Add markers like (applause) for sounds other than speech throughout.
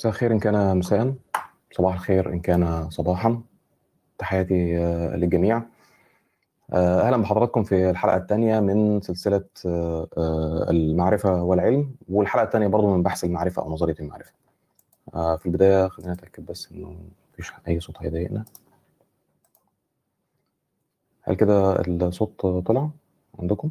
مساء الخير إن كان مساء. صباح الخير إن كان صباحا. تحياتي آه، للجميع. آه، أهلا بحضراتكم في الحلقة الثانية من سلسلة آه، المعرفة والعلم والحلقة الثانية برضو من بحث المعرفة أو نظرية المعرفة. في البداية خلينا نتأكد بس إنه مفيش أي صوت هيضايقنا. هل كده الصوت طلع عندكم؟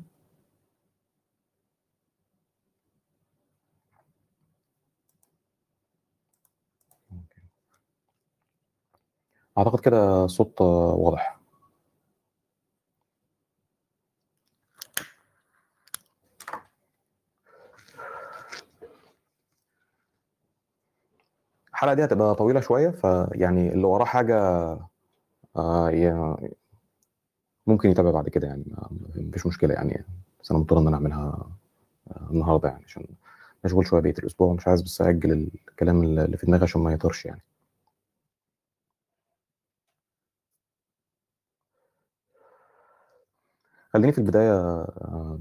أعتقد كده آه، واضح. الحلقة دي هتبقى طويلة شوية فيعني اللي وراه حاجة آه، ممكن يتابع بعد كده يعني مفيش مشكلة يعني بس أنا مضطر إن أنا أعملها آه، النهاردة يعني عشان مشغول شوية بقية الأسبوع مش عايز بس أأجل الكلام اللي في دماغي عشان ما يطرش يعني. خليني في البداية آه،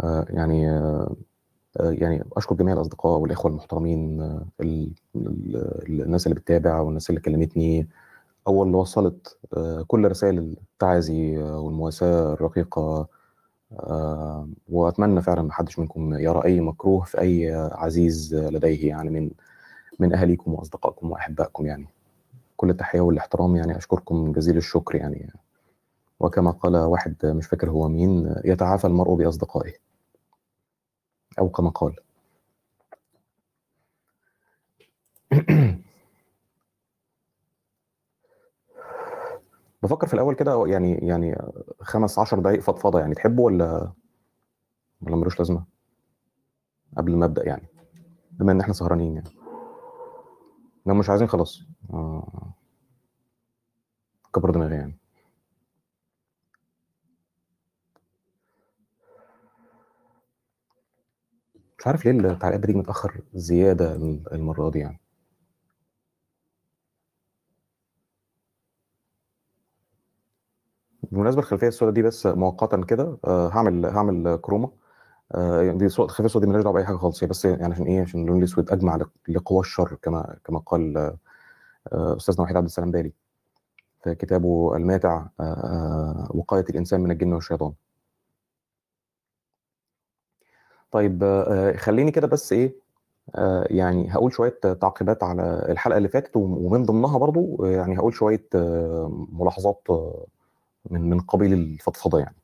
آه، يعني آه، يعني أشكر جميع الأصدقاء والإخوة المحترمين ال- ال- الناس اللي بتتابع والناس اللي كلمتني أو اللي وصلت كل رسائل التعازي والمواساة الرقيقة آه، وأتمنى فعلا ما حدش منكم يرى أي مكروه في أي عزيز لديه يعني من من أهاليكم وأصدقائكم وأحبائكم يعني. كل التحية والإحترام يعني أشكركم جزيل الشكر يعني. وكما قال واحد مش فاكر هو مين يتعافى المرء بأصدقائه. أو كما قال. (clears throat) بفكر في الأول كده يعني يعني خمس عشر دقايق فضفضة يعني. تحبوا ولا ولا ملوش لازمة؟ قبل ما أبدأ يعني. بما إن إحنا سهرانين يعني. لو مش عايزين خلاص. آه، كبر دماغي يعني. مش عارف ليه التعليقات بتيجي متأخر زيادة المرة دي يعني؟ بالمناسبة الخلفية السوداء دي بس مؤقتا كده آه، هعمل هعمل كروما آه، يعني دي صوت الخلفية السوداء دي مالهاش دعوة بأي حاجة خالص هي بس يعني عشان إيه؟ عشان اللون الأسود أجمع لق- لقوى الشر كما كما قال آه، أستاذنا وحيد عبد السلام بالي في كتابه الماتع آه، آه، وقاية الإنسان من الجن والشيطان. طيب آه، خليني كده بس إيه آه، يعني هقول شوية تعقيبات على الحلقة اللي فاتت ومن ضمنها برضو آه، يعني هقول شوية آه، ملاحظات من من قبيل الفضفضة يعني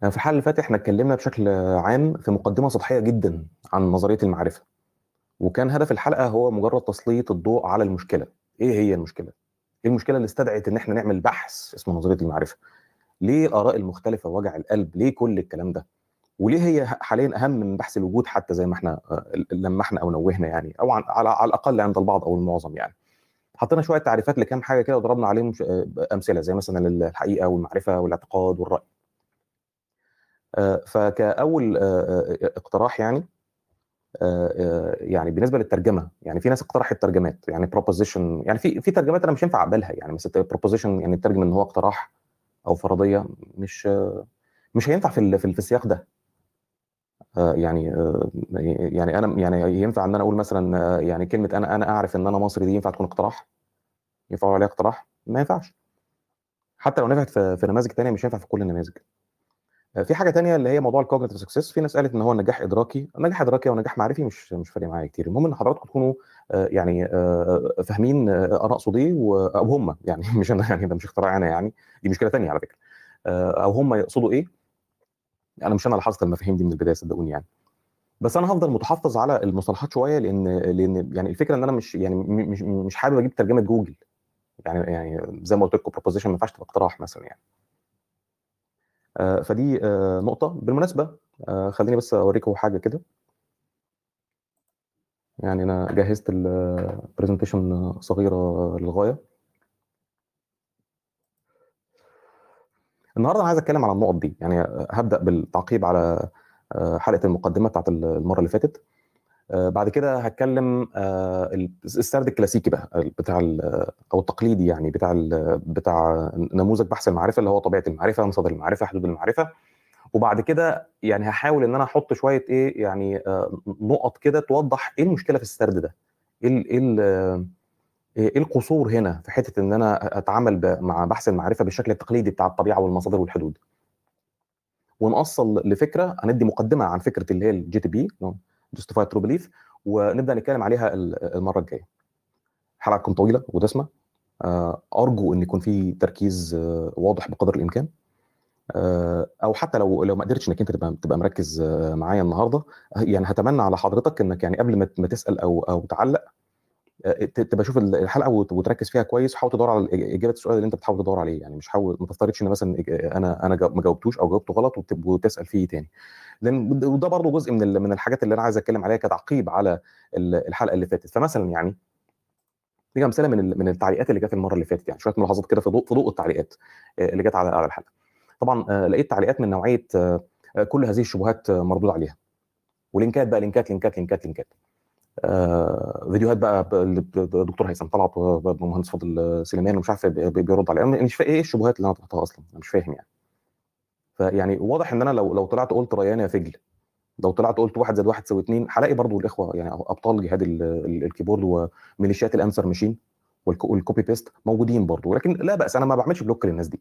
في الحلقة اللي فاتت إحنا اتكلمنا بشكل عام في مقدمة سطحية جدا عن نظرية المعرفة وكان هدف الحلقة هو مجرد تسليط الضوء على المشكلة إيه هي المشكلة؟ إيه المشكلة اللي استدعت إن إحنا نعمل بحث اسمه نظرية المعرفة؟ ليه الآراء المختلفة وجع القلب؟ ليه كل الكلام ده؟ وليه هي حاليا أهم من بحث الوجود حتى زي ما إحنا آه، لمحنا أو نوهنا يعني أو على الأقل عند البعض أو المعظم يعني حطينا شوية تعريفات لكام حاجة كده وضربنا عليهم آه، أمثلة زي مثلا الحقيقة والمعرفة والاعتقاد والرأي آه، فكأول اقتراح يعني يعني بالنسبة للترجمة يعني في ناس اقترحت ترجمات يعني proposition يعني في في ترجمات أنا مش هينفع أقبلها يعني مثلا proposition يعني ترجم إن هو اقتراح أو فرضية مش مش هينفع في في ال- في السياق ده. آه، يعني آه، يعني أنا يعني ينفع إن أنا أقول مثلا آه، يعني كلمة أنا أنا أعرف إن أنا مصري دي ينفع تكون اقتراح؟ ينفع عليها اقتراح؟ ما ينفعش. حتى لو نفعت في نماذج تانية مش هينفع في كل النماذج. في حاجة تانية اللي هي موضوع ال cognitive success في ناس قالت إن هو نجاح إدراكي. نجاح إدراكي أو نجاح معرفي مش مش فارق معايا كتير. المهم إن حضراتكم تكونوا يعني آه، فاهمين آه، أنا اقصد إيه أو هم يعني (laughs) مش أنا يعني ده مش اختراع أنا يعني دي مشكلة تانية على فكرة. آه، أو هم يقصدوا إيه؟ أنا مش أنا اللي حاطط المفاهيم دي من البداية صدقوني يعني. بس أنا هفضل متحفظ على المصطلحات شوية لأن لأن يعني الفكرة إن أنا مش يعني مش مش حابب أجيب ترجمة جوجل. يعني يعني زي ما قلت لكم proposition ما ينفعش تبقى اقتراح مثلا يعني. آه، فدي آه، نقطة. بالمناسبة آه، خليني بس أوريكم حاجة كده. يعني أنا جهزت ال presentation صغيرة للغاية. النهارده أنا عايز أتكلم على النقط دي يعني هبدأ بالتعقيب على آه، حلقة المقدمة بتاعت المرة اللي فاتت. آه، بعد كده هتكلم آه، السرد الكلاسيكي بقى بتاع أو التقليدي يعني بتاع بتاع نموذج بحث المعرفة اللي هو طبيعة المعرفة مصادر المعرفة حدود المعرفة. وبعد كده يعني هحاول إن أنا أحط شوية إيه يعني آه، نقط كده توضح إيه المشكلة في السرد ده. إيه إيه ال- إيه القصور هنا في حتة إن أنا أتعامل مع بحث المعرفة بالشكل التقليدي بتاع الطبيعة والمصادر والحدود. ونوصل لفكرة هندي مقدمة عن فكرة اللي هي ال JTB justified true belief ونبدأ نتكلم عليها ال- المرة الجاية. الحلقة طويلة ودسمه آه، أرجو إن يكون في تركيز آه، واضح بقدر الإمكان. أو حتى لو لو ما قدرتش إنك أنت تبقى تبقى مركز آه، معايا النهارده يعني هتمنى على حضرتك إنك يعني قبل ما تسأل أو أو تعلق آه، تبقى شوف الحلقة وت- وتركز فيها كويس وحاول تدور على إجابة السؤال اللي أنت بتحاول تدور عليه يعني مش حاول ما تفترضش إن مثلا أنا أنا ما جاوبتوش أو جاوبته غلط وت- وتسأل فيه تاني. لأن وده برضه جزء من من الحاجات اللي أنا عايز أتكلم عليها كتعقيب على ال- الحلقة اللي فاتت. فمثلا يعني دي أمثلة من من التعليقات اللي جت المرة اللي فاتت يعني شوية ملاحظات كده في ضوء في ضوء التعليقات آه، اللي جت على على الحلقة. طبعا آه، لقيت تعليقات من نوعية آه، آه، كل هذه الشبهات مردود عليها. ولينكات بقى لينكات لينكات لينكات لينكات. فيديوهات بقى ب- اللي ب- ب- دكتور هيثم طلعت ومهندس فاضل سليمان ومش عارف بي- بي- بيرد عليها. أنا مش فاهم إيه الشبهات اللي أنا طرحتها أصلا؟ أنا مش فاهم يعني. فيعني واضح إن أنا لو لو طلعت قلت ريان يا فجل. لو طلعت قلت واحد زائد واحد يساوي اثنين هلاقي برضو الإخوة يعني أبطال جهاد ال- ال- keyboard وميليشيات ال answer machine والك- وال copy paste موجودين برضو. ولكن لا بأس أنا ما بعملش block للناس دي.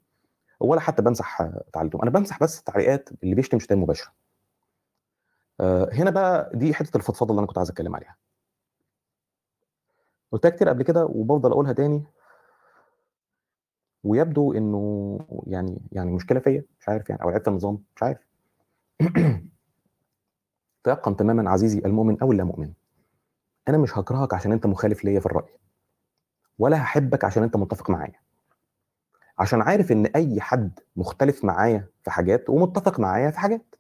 ولا حتى بمسح تعليقهم أنا بمسح بس التعليقات اللي بيشتم شتائم مباشرة. آه، هنا بقى دي حتة الفضفضة اللي أنا كنت عايز أتكلم عليها. قلتها كتير قبل كده وبفضل أقولها تاني. ويبدو إنه يعني يعني مشكلة فيا مش عارف يعني أو عيب النظام مش عارف. (clears throat) تيقن تماما عزيزي المؤمن أو اللا مؤمن أنا مش هكرهك عشان أنت مخالف ليا في الرأي. ولا هحبك عشان أنت متفق معايا. عشان عارف إن أي حد مختلف معايا في حاجات ومتفق معايا في حاجات.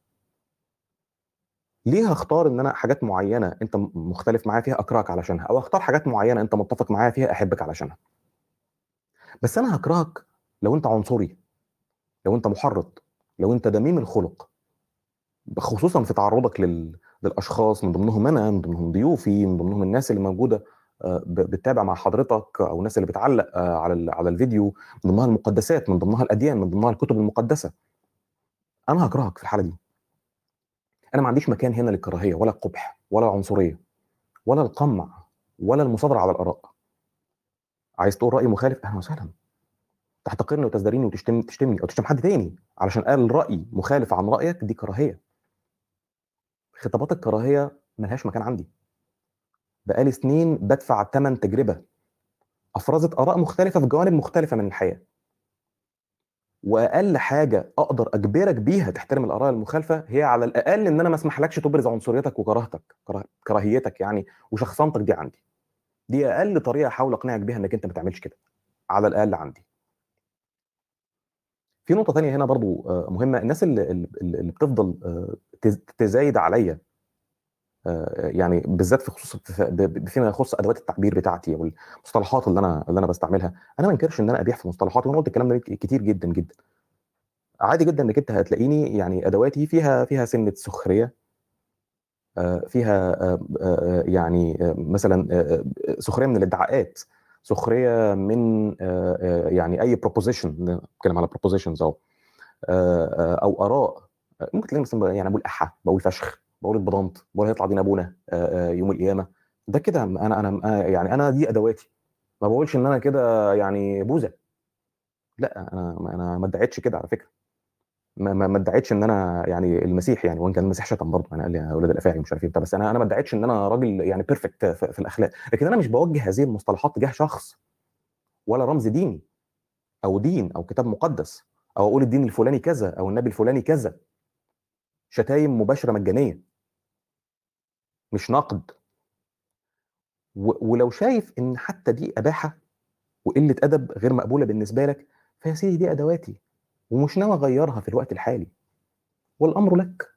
ليه هختار إن أنا حاجات معينة أنت مختلف معايا فيها أكرهك علشانها؟ أو أختار حاجات معينة أنت متفق معايا فيها أحبك علشانها؟ بس أنا هكرهك لو أنت عنصري لو أنت محرض لو أنت دميم الخلق. خصوصا في تعرضك لل... للأشخاص من ضمنهم أنا من ضمنهم ضيوفي من ضمنهم الناس اللي موجودة. بتتابع مع حضرتك أو الناس اللي بتعلق آه، على على الفيديو من ضمنها المقدسات من ضمنها الأديان من ضمنها الكتب المقدسة. أنا هكرهك في الحالة دي. أنا ما عنديش مكان هنا للكراهية ولا القبح ولا العنصرية ولا القمع ولا المصادرة على الآراء. عايز تقول رأي مخالف؟ أهلا وسهلا. تحتقرني وتزدريني وتشتم تشتمني أو تشتم حد تاني علشان قال رأي مخالف عن رأيك دي كراهية. خطابات الكراهية ملهاش مكان عندي. بقالي سنين بدفع ثمن تجربة. أفرزت آراء مختلفة في جوانب مختلفة من الحياة. وأقل حاجة أقدر أجبرك بيها تحترم الآراء المخالفة هي على الأقل إن أنا ما أسمحلكش تبرز عنصريتك وكراهتك كراهيتك يعني وشخصنتك دي عندي. دي أقل طريقة أحاول أقنعك بيها إنك أنت ما تعملش كده. على الأقل عندي. في نقطة تانية هنا برضو آه، مهمة. الناس اللي, اللي بتفضل آه، تز- تزايد عليا يعني بالذات في خصوص فيما يخص أدوات التعبير بتاعتي والمصطلحات اللي أنا اللي أنا بستعملها أنا ما انكرش إن أنا أبيح في مصطلحاتي وأنا قلت الكلام ده كتير جدا جدا. عادي جدا إنك أنت هتلاقيني يعني أدواتي فيها فيها سنة سخرية آه، فيها آه، آه، يعني آه، مثلا آه، آه، سخرية من الإدعاءات سخرية من آه، آه، يعني أي proposition بتكلم على propositions أو آه، آه، أو آراء. آه، ممكن تلاقي مثلا يعني بقول أحا بقول فشخ. بقول اتبضنت بقول هيطلع دين أبونا آه، آه، يوم القيامة. ده كده أنا أنا أنا- يعني أنا دي أدواتي. ما بقولش إن أنا كده يعني بوذا لأ أنا أنا ما ادعيتش كده على فكرة. ما ما ادعيتش إن أنا يعني المسيح يعني وإن كان المسيح شتم برضه يعني قال لي أولاد الأفاعي مش عارف إيه بس أنا أنا ما ادعيتش إن أنا راجل يعني perfect في الأخلاق. لكن أنا مش بوجه هذه المصطلحات تجاه شخص ولا رمز ديني أو دين أو كتاب مقدس أو أقول الدين الفلاني كذا أو النبي الفلاني كذا. شتايم مباشرة مجانية. مش نقد. ولو شايف إن حتى دي أباحة وقلة أدب غير مقبولة بالنسبة لك فيا سيدي دي أدواتي ومش ناوي أغيرها في الوقت الحالي. والأمر لك.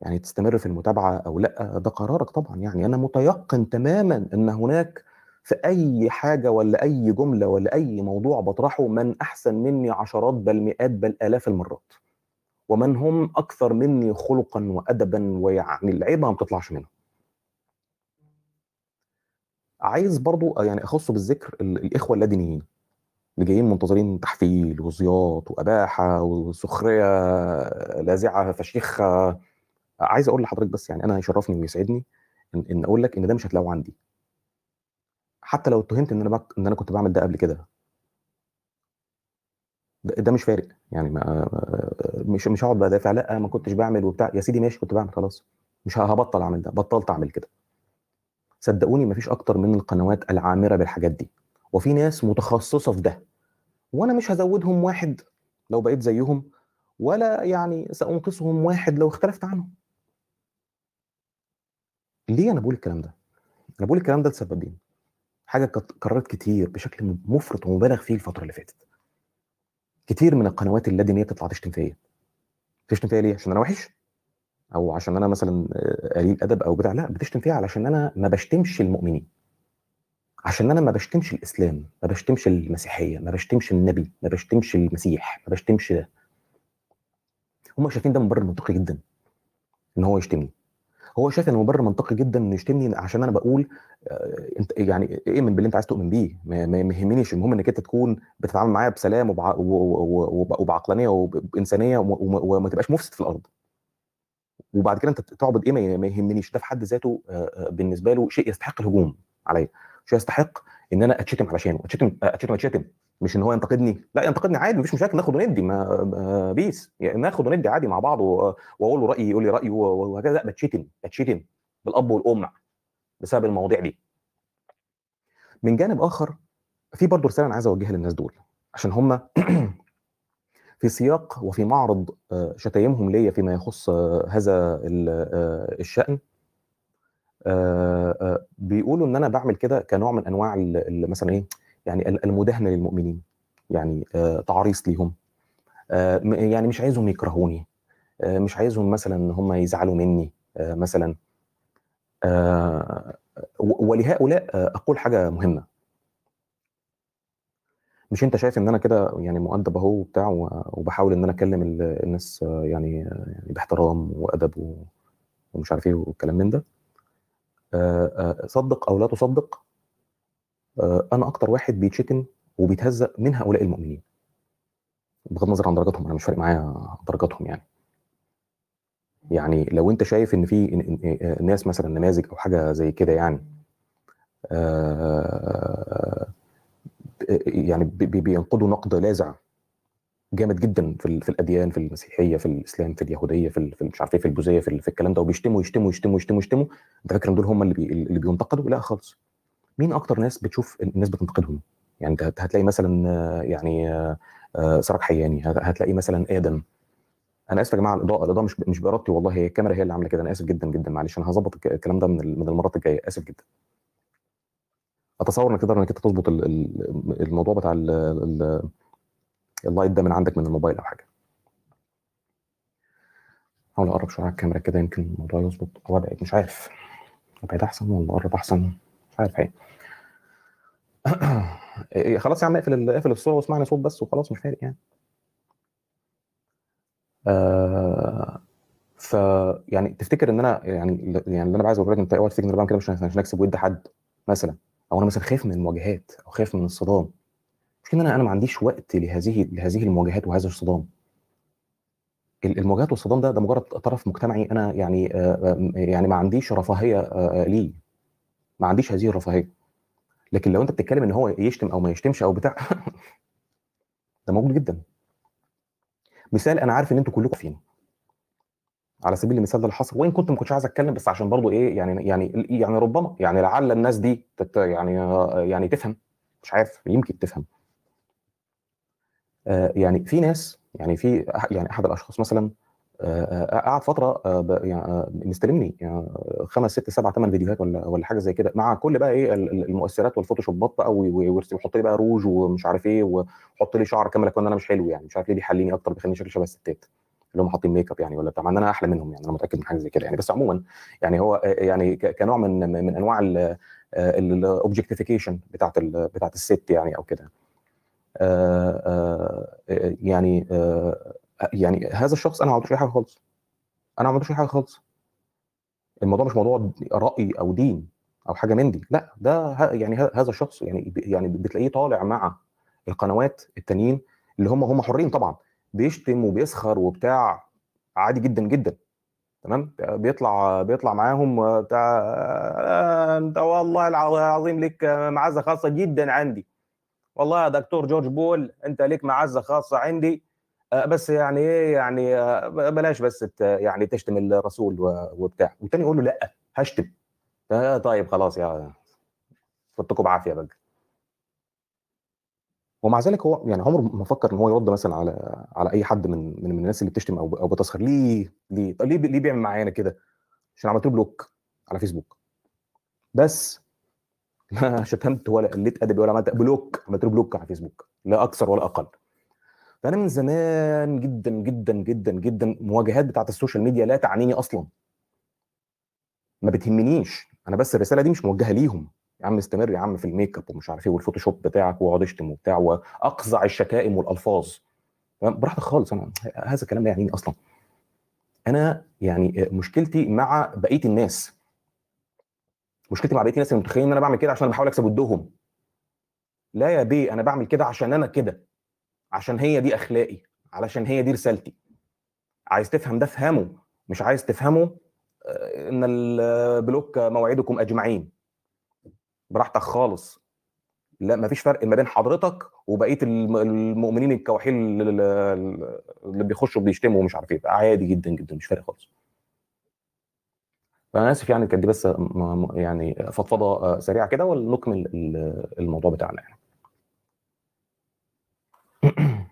يعني تستمر في المتابعة أو لأ ده قرارك طبعا. يعني أنا متيقن تماما إن هناك في أي حاجة ولا أي جملة ولا أي موضوع بطرحه من أحسن مني عشرات بل مئات بل آلاف المرات. ومن هم أكثر مني خلقا وادبا ويعني العيبه ما بتطلعش منهم عايز برضو يعني أخص بالذكر ال- الإخوة اللادينيين اللي جايين منتظرين تحفيل وزياط وأباحة وسخرية لاذعة فشيخة. عايز أقول لحضرتك بس يعني أنا يشرفني ويسعدني ان, إن أقول لك إن ده مش هتلاقوه عندي. حتى لو اتهمت إن أنا بك... إن أنا كنت بعمل ده قبل كده. ده, مش فارق. يعني ما مش مش هقعد بقى أدافع لأ ما كنتش بعمل وبتاع. يا سيدي ماشي كنت بعمل خلاص. مش هبطل أعمل ده بطلت أعمل كده. صدقوني مفيش أكتر من القنوات العامرة بالحاجات دي. وفي ناس متخصصة في ده. وأنا مش هزودهم واحد لو بقيت زيهم ولا يعني سأنقصهم واحد لو اختلفت عنهم. ليه أنا بقول الكلام ده؟ أنا بقول الكلام ده لسببين حاجة كررت كتير بشكل مفرط ومبالغ فيه الفترة اللي فاتت. كتير من القنوات اللادينيه بتطلع تشتم فيا. تشتم فيا ليه؟ عشان أنا وحش؟ أو عشان أنا مثلا قليل أدب أو بتاع لا بتشتم فيها علشان أنا ما بشتمش المؤمنين. عشان أنا ما بشتمش الإسلام ما بشتمش المسيحية ما بشتمش النبي ما بشتمش المسيح ما بشتمش ده. هم شايفين ده مبرر منطقي جدا إن هو يشتمني. هو شايف ان مبرر منطقي جدا إنه يشتمني عشان أنا بقول أنت يعني اؤمن باللي أنت عايز تؤمن بيه. ما يهمنيش المهم إنك أنت تكون بتتعامل معايا بسلام وبع... وبعقلانية وبانسانيه وما تبقاش مفسد في الأرض. وبعد كده أنت تعبد إيه ما يهمنيش. ده في حد ذاته بالنسبة له شيء يستحق الهجوم عليا. شيء يستحق إن أنا أتشتم علشانه. أتشتم أتشتم أتشتم. مش إن هو ينتقدني. لا ينتقدني عادي. مفيش مشاكل. ناخد وندي ما بيس. يعني ناخد وندي عادي مع بعض وأقول له رأيي يقول لي رايه وهكذا. لا بتشتم. بتشتم بالأب والأم بسبب المواضيع دي. من جانب آخر في برضه رسالة أنا عايز أوجهها للناس دول. عشان هم (clears throat) في سياق وفي معرض شتايمهم ليا فيما يخص هذا الشأن. بيقولوا إن أنا بعمل كده كنوع من أنواع مثلا إيه يعني المداهنة للمؤمنين. يعني تعريص ليهم. يعني مش عايزهم يكرهوني. مش عايزهم مثلا إن هم يزعلوا مني. مثلا ولهؤلاء أقول حاجة مهمة. مش انت شايف ان أنا كده يعني مؤدب اهو وبتاع وبحاول ان أنا اكلم الناس يعني يعني باحترام وادب ومش عارف إيه والكلام من ده صدق أو لا تصدق أنا أكتر واحد بيتشتم وبيتهزأ من هؤلاء المؤمنين بغض النظر عن درجاتهم أنا مش فارق معايا درجاتهم يعني يعني لو انت شايف ان في ناس مثلا نماذج أو حاجة زي كده يعني يعني بينقضوا نقد لاذع جامد جدا في في الأديان في المسيحية في الإسلام في اليهودية في, في مش عارف إيه في البوذية في, في الكلام ده وبيشتموا يشتموا يشتموا يشتموا يشتموا. أنت فاكر إن دول هم اللي اللي بينتقدوا؟ لا خالص. مين أكتر ناس بتشوف الناس بتنتقدهم؟ يعني أنت هتلاقي مثلا يعني سراج حياني هتلاقي مثلا آدم. أنا آسف يا جماعة الإضاءة الإضاءة مش مش بارادتي والله هي الكاميرا هي اللي عاملة كده أنا آسف جدا جدا معلش أنا هظبط الكلام ده من المرات الجاية آسف جدا. أتصور إنك تقدر إنك أنت تظبط الموضوع بتاع اللايت ده من عندك من الموبايل أو حاجة. حاول أقرب شوية على الكاميرا كده يمكن الموضوع يظبط أو أبعد مش عارف. أبعد أحسن ولا أقرب أحسن؟ مش عارف (clears throat) إيه خلاص يا عم اقفل اقفل الصورة واسمعني صوت بس وخلاص مش فارق يعني. آه ف يعني تفتكر إن أنا يعني يعني اللي أنا عايز أقول لك أنت أوعى تفتكر إن أنا بعمل كده مش عشان أكسب ود حد مثلا؟ أو أنا مثلا خايف من المواجهات أو خايف من الصدام. مش إن أنا أنا ما عنديش وقت لهذه لهذه المواجهات وهذا الصدام. المواجهات والصدام ده ده مجرد طرف مجتمعي أنا يعني يعني ما عنديش رفاهية ليه. ما عنديش هذه الرفاهية. لكن لو أنت بتتكلم إن هو يشتم أو ما يشتمش أو بتاع (laughs) ده موجود جدا. مثال أنا عارف إن أنتوا كلكم فين على سبيل المثال ده اللي حصل. وإن كنت ما كنتش عايز أتكلم بس عشان برضو إيه يعني يعني يعني ربما يعني لعل الناس دي تت يعني يعني تفهم. مش عارف يمكن تفهم. آه يعني في ناس يعني في يعني أحد الأشخاص مثلا آه قعد فترة آه يعني مستلمني يعني خمس ست سبع ثمان فيديوهات ولا ولا حاجة زي كده مع كل بقى إيه المؤثرات والفوتوشوبات بقى ويحط لي بقى روج ومش عارف إيه ويحط لي شعر كامل كون أنا مش حلو يعني مش عارف ليه بيحليني أكتر بيخليني شكلي شبه الستات. اللي هم حاطين make up يعني ولا بتاع إن أنا أحلى منهم يعني أنا متأكد من حاجة زي كده يعني. بس عموما يعني هو يعني كنوع من من أنواع ال objectification بتاعت بتاعت الست يعني أو كده. يعني يعني هذا الشخص أنا ما عملتش أي حاجة خالص. أنا ما عملتش أي حاجة خالص. الموضوع مش موضوع رأي أو دين أو حاجة من دي لا ده يعني هذا الشخص يعني يعني بتلاقيه طالع مع القنوات التانيين اللي هم هم حرين طبعا. بيشتم وبيسخر وبتاع عادي جدا جدا. تمام؟ بيطلع بيطلع معاهم بتاع آه، أنت والله العظيم لك معزة خاصة جدا عندي. والله يا دكتور جورج بول أنت لك معزة خاصة عندي. آه، بس يعني إيه يعني آه، بلاش بس يعني تشتم الرسول وبتاع. والتاني يقول له لأ هشتم. طيب خلاص أفوتكم بعافيه بقى ومع ذلك هو يعني عمره ما فكر إن هو يرد مثلا على على أي حد من من الناس اللي بتشتم أو أو بتسخر. ليه ليه؟ ليه ليه بيعمل معايا كده؟ عشان عملت له block على فيسبوك. بس (laughs) لا شتمت ولا قلت ادبي ولا عملت block عملت له block على فيسبوك. لا أكثر ولا أقل. فأنا من زمان جدا جدا جدا جدا المواجهات بتاعت ال social media لا تعنيني أصلا. ما بتهمنيش. أنا بس الرسالة دي مش موجهة ليهم. يا عم استمر يا عم في ال make up ومش عارف إيه والفوتوشوب بتاعك واقعد اشتم وبتاع واقزع الشتائم والالفاظ. براحتك خالص. أنا هذا الكلام لا يعنيني أصلا. أنا يعني مشكلتي مع بقية الناس. مشكلتي مع بقية الناس اللي متخيلين إن أنا بعمل كده عشان بحاول أكسب ودهم. لا يا بيه أنا بعمل كده عشان أنا كده. عشان هي دي أخلاقي. علشان هي دي رسالتي. عايز تفهم ده افهمه. مش عايز تفهمه آه، إن البلوك موعدكم أجمعين. براحتك خالص. لا مفيش فرق ما بين حضرتك وبقية المؤمنين الكواحيل اللي بيخشوا بيشتموا ومش عارف إيه. عادي جدا جدا مش فارق خالص. فانا آسف يعني كانت دي بس يعني فضفضة سريعة كده ونكمل الموضوع بتاعنا يعني. (clears throat)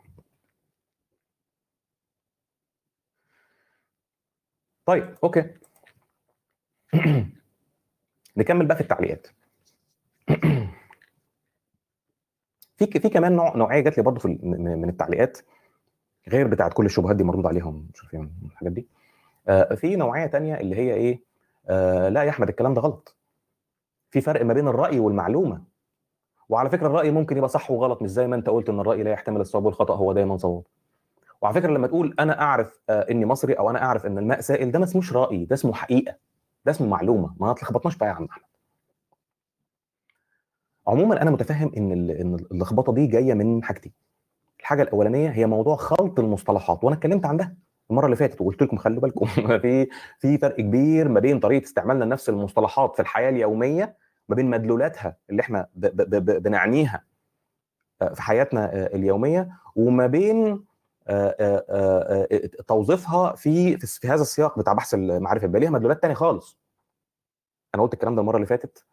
طيب أوكي. (clears throat) نكمل بقى في التعليقات. (clears throat) في في كمان نوع نوعية جات لي برضه في من التعليقات غير بتاعت كل الشبهات دي مردود عليهم إيه الحاجات دي. آه في نوعية تانية اللي هي إيه؟ آه لا يا أحمد الكلام ده غلط. في فرق ما بين الرأي والمعلومة. وعلى فكرة الرأي ممكن يبقى صح وغلط مش زي ما أنت قلت إن الرأي لا يحتمل الصواب والخطأ هو دايما صواب. وعلى فكرة لما تقول أنا أعرف آه إني مصري أو أنا أعرف إن الماء سائل ده ما اسموش رأي ده اسمه حقيقة ده اسمه معلومة. ما تلخبطناش بقى يا عم أحمد. عموما أنا متفهم إن إن اللخبطة دي جاية من حاجتين الحاجة الأولانية هي موضوع خلط المصطلحات وأنا اتكلمت عن ده المرة اللي فاتت وقلت لكم خلوا بالكم. (laughs) في في فرق كبير ما بين طريقة استعمالنا لنفس المصطلحات في الحياة اليومية ما بين مدلولاتها اللي إحنا ب ب ب بنعنيها آه، في حياتنا آه، اليومية وما بين آه، توظيفها في في هذا السياق بتاع بحث المعرفة ليها مدلولات ثانية خالص. أنا قلت الكلام ده المرة اللي فاتت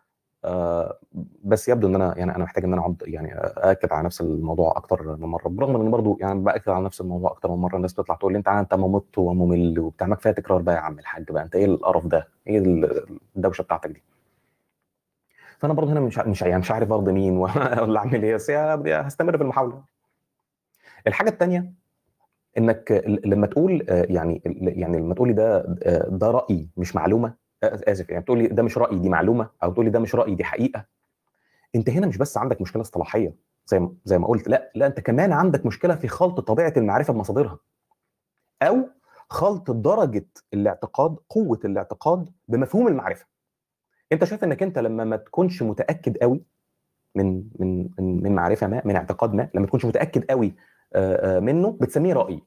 بس يبدو إن أنا يعني أنا محتاج إن أنا أقعد يعني اكد على نفس الموضوع أكتر من مرة برغم إن برضه يعني بأكد على نفس الموضوع أكتر من مرة الناس بتطلع تقول لي أنت أنت ممت وممل وبتاع ما كفاية تكرار بقى يا عم الحاج بقى أنت إيه القرف ده؟ إيه الدوشة بتاعتك دي؟ فأنا برضه هنا مش مش يعني مش عارف برضه مين (laughs) ولا أعمل إيه بس هستمر في المحاولة. الحاجة الثانية إنك لما تقول آه، يعني يعني لما تقول لي ده آه، ده رأي مش معلومة آسف يعني بتقول لي ده مش رأيي دي معلومة أو تقول لي ده مش رأيي دي حقيقة. أنت هنا مش بس عندك مشكلة اصطلاحية زي ما زي ما قلت لا لا أنت كمان عندك مشكلة في خلط طبيعة المعرفة بمصادرها أو خلط درجة الاعتقاد قوة الاعتقاد بمفهوم المعرفة. أنت شايف إنك أنت لما ما تكونش متأكد قوي من من من معرفة ما من اعتقاد ما لما تكونش متأكد قوي منه بتسميه رأي.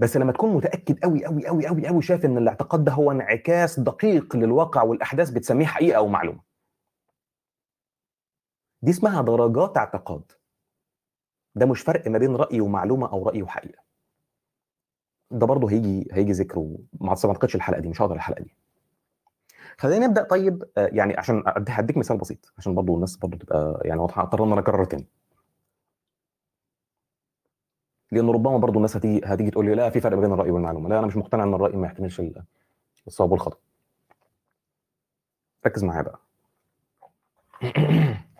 بس لما تكون متأكد قوي قوي قوي قوي قوي شايف إن الاعتقاد ده هو انعكاس دقيق للواقع والأحداث بتسميه حقيقة أو معلومة. دي اسمها درجات اعتقاد. ده مش فرق ما بين رأي ومعلومة أو رأي وحقيقة. ده برضه هيجي هيجي ذكره ما أعتقدش الحلقة دي مش هقدر الحلقة دي. خلينا نبدأ طيب آه، يعني عشان هديك مثال بسيط عشان برضه الناس برضه تبقى يعني واضحة أضطر إن أنا أكرر تاني. لأن ربما برضو الناس هتيجي هتيجي تقول لي لا في فرق بين الرأي والمعلومة. لا أنا مش مقتنع إن الرأي ما يحتملش الصواب والخطأ. ركز معايا بقى. (clears throat)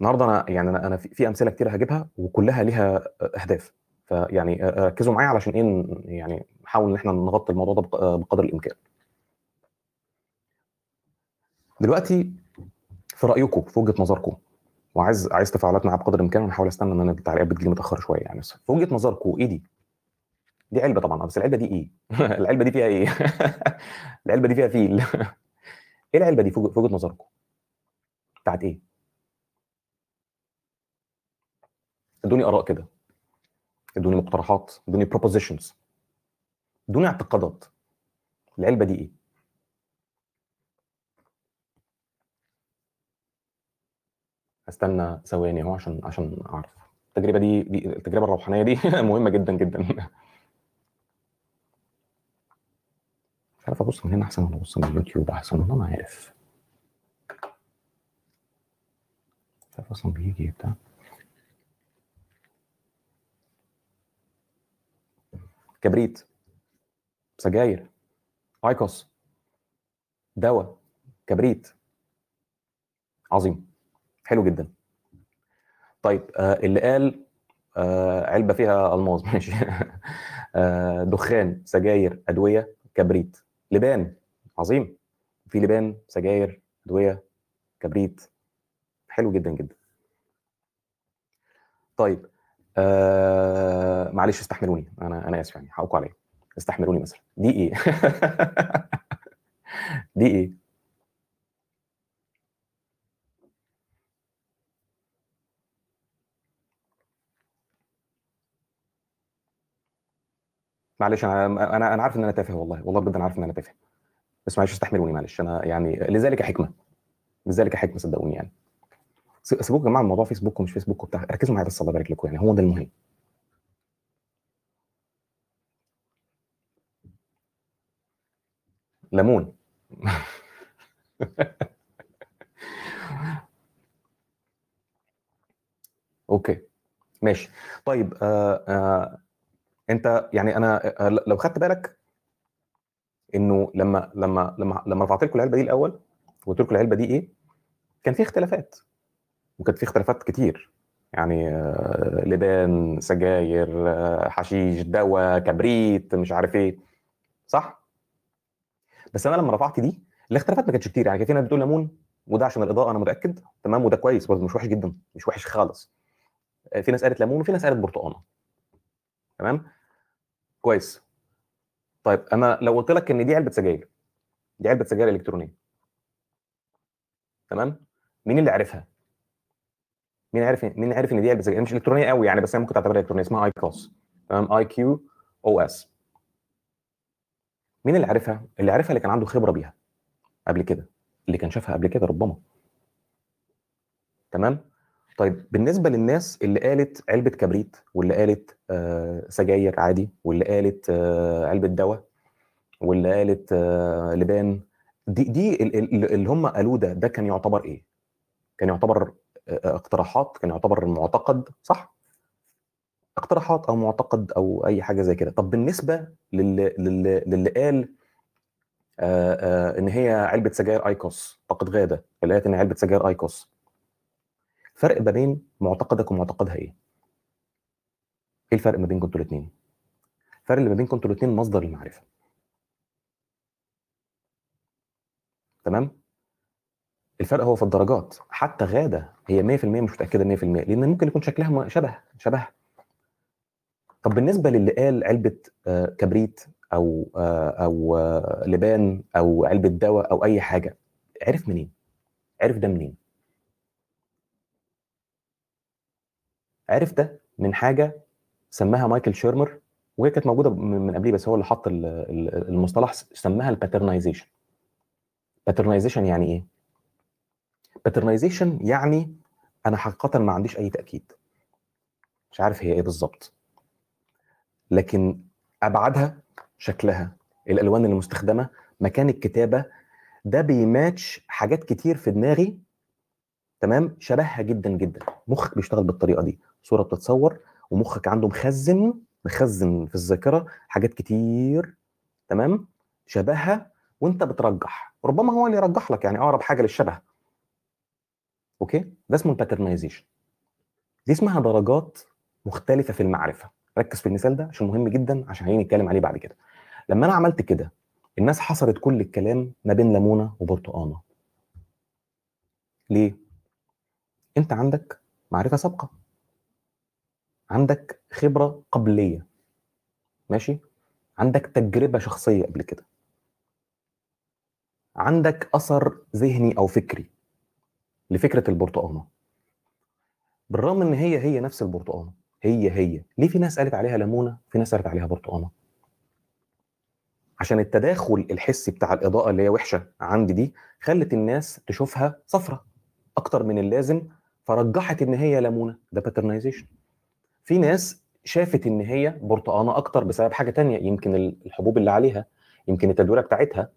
النهارده أنا يعني أنا أنا في أمثلة كتير هجيبها وكلها ليها أهداف. فيعني ركزوا معايا علشان إيه يعني نحاول إن إحنا نغطي الموضوع ده بقدر الإمكان. دلوقتي في رأيكم في وجهة نظركم وعايز عايز تفاعلات معاه بقدر الإمكان ونحاول أستنى إن التعليقات بتجي متاخر شوية يعني بس في وجهة نظركم إيه دي؟ دي علبة طبعا بس العلبة دي إيه؟ (laughs) العلبة دي فيها إيه؟ (laughs) العلبة دي فيها فيل (laughs) إيه العلبة دي في وجهة نظركم؟ بتاعت إيه؟ ادوني آراء كده ادوني مقترحات ادوني propositions ادوني اعتقادات العلبة دي إيه استنى ثواني اهو عشان عشان أعرف. التجربة دي, دي التجربة الروحانية دي (laughs) مهمة جدا جدا. مش عارف أبص من هنا أحسن ولا أبص من اليوتيوب أحسن والله ما عارف. مش عارف أصلا بيجي بتاع. كبريت سجاير ايكوس دواء كبريت عظيم. حلو جدا. طيب آه اللي قال آه علبة فيها ألماظ (laughs) ماشي. آه دخان سجاير أدوية كبريت. لبان عظيم. في لبان سجاير أدوية كبريت. حلو جدا جدا. طيب آه معلش استحملوني. أنا أنا آسف يعني حقكم عليا. استحملوني مثلا. دي إيه دي إيه معلش أنا أنا أنا عارف إن أنا تافه والله والله بجد أنا عارف إن أنا تافه. بس معلش استحملوني معلش. أنا يعني لذلك حكمة لذلك حكمة صدقوني يعني. سيبوكم يا جماعة الموضوع فيسبوك ومش فيسبوك وبتاع. ركزوا معايا بس الله يبارك لكم يعني. هو ده المهم. ليمون. (laughs) أوكي. ماشي. طيب آه آه انت يعني أنا آه لو خدت بالك انه لما لما لما لما رفعت لكم العلبة دي الأول وقلت لكم العلبة دي إيه كان في اختلافات وكانت في اختلافات كتير. يعني آه لبان سجاير آه حشيش دواء كبريت مش عارف إيه. صح؟ بس أنا لما رفعت دي الاختلافات ما كانتش كتير. يعني كان في ناس بتقول ليمون وده عشان الإضاءة أنا متأكد. تمام؟ وده كويس. برضه مش وحش جدا مش وحش خالص. في ناس قالت ليمون وفي ناس قالت برتقانة. تمام؟ كويس. طيب أنا لو قلت لك إن دي علبة سجاير دي علبة سجاير إلكترونية. تمام؟ مين اللي عرفها مين عرف مين عرف إن دي علبة سجاير؟ مش إلكترونية قوي يعني بس هي ممكن تعتبرها إلكترونية اسمها IQOS تمام؟ I Q O S مين اللي عرفها اللي عرفها اللي كان عنده خبرة بيها قبل كده اللي كان شافها قبل كده ربما. تمام؟ طيب بالنسبة للناس اللي قالت علبة كبريت واللي قالت آه سجاير عادي واللي قالت آه علبة دواء واللي قالت آه لبان دي دي اللي هم قالوه ده ده كان يعتبر إيه؟ كان يعتبر اقتراحات كان يعتبر معتقد صح؟ اقتراحات أو معتقد أو أي حاجة زي كده طب بالنسبة للي, للي, للي قال آآ آآ إن هي علبة سجاير أيكوس طاقه غاده اللي قالت إن علبة سجاير أيكوس فرق ما بين معتقدك ومعتقدها إيه؟ إيه الفرق ما بينكم أنتوا الاثنين؟ الفرق اللي ما بينكم أنتوا الاثنين مصدر المعرفه تمام؟ الفرق هو في الدرجات حتى غادة هي 100% مش متأكدة 100% لأن ممكن يكون شكلها شبه شبه طب بالنسبة للي قال علبة كبريت أو أو لبان أو علبة دواء أو أي حاجة عرف منين؟ عرف ده منين؟ عرف ده من حاجة سماها مايكل شيرمر وهي كانت موجودة من قبليه بس هو اللي حط المصطلح سماها ال patternization patternization يعني إيه؟ patternization يعني أنا حقيقه ما عنديش أي تأكيد. مش عارف هي إيه بالظبط. لكن أبعادها شكلها الألوان المستخدمة مكان الكتابة ده بيماتش حاجات كتير في دماغي تمام؟ شبهها جدا جدا. مخك بيشتغل بالطريقة دي. صورة بتتصور ومخك عنده مخزن مخزن في الذاكرة حاجات كتير تمام؟ شبهها وانت بترجح. ربما هو اللي يرجح لك يعني أقرب حاجة للشبه. okay؟ ده اسمه ال patternization دي اسمها درجات مختلفة في المعرفة. ركز في المثال ده عشان مهم جدا عشان هنيجي نتكلم عليه بعد كده. لما أنا عملت كده الناس حصرت كل الكلام ما بين ليمونة وبرتقانة. ليه؟ أنت عندك معرفة سابقة. عندك خبرة قبلية ماشي؟ عندك تجربة شخصية قبل كده. عندك أثر ذهني أو فكري لفكرة البرتقانة. بالرغم إن هي هي نفس البرتقانة هي هي. ليه في ناس قالت عليها ليمونة؟ في ناس قالت عليها برتقانة. عشان التداخل الحسي بتاع الإضاءة اللي هي وحشة عندي دي خلت الناس تشوفها صفرة أكتر من اللازم فرجحت إن هي ليمونة ده باترنايزيشن في ناس شافت إن هي برتقانة أكتر بسبب حاجة تانية يمكن الحبوب اللي عليها يمكن التدويرة بتاعتها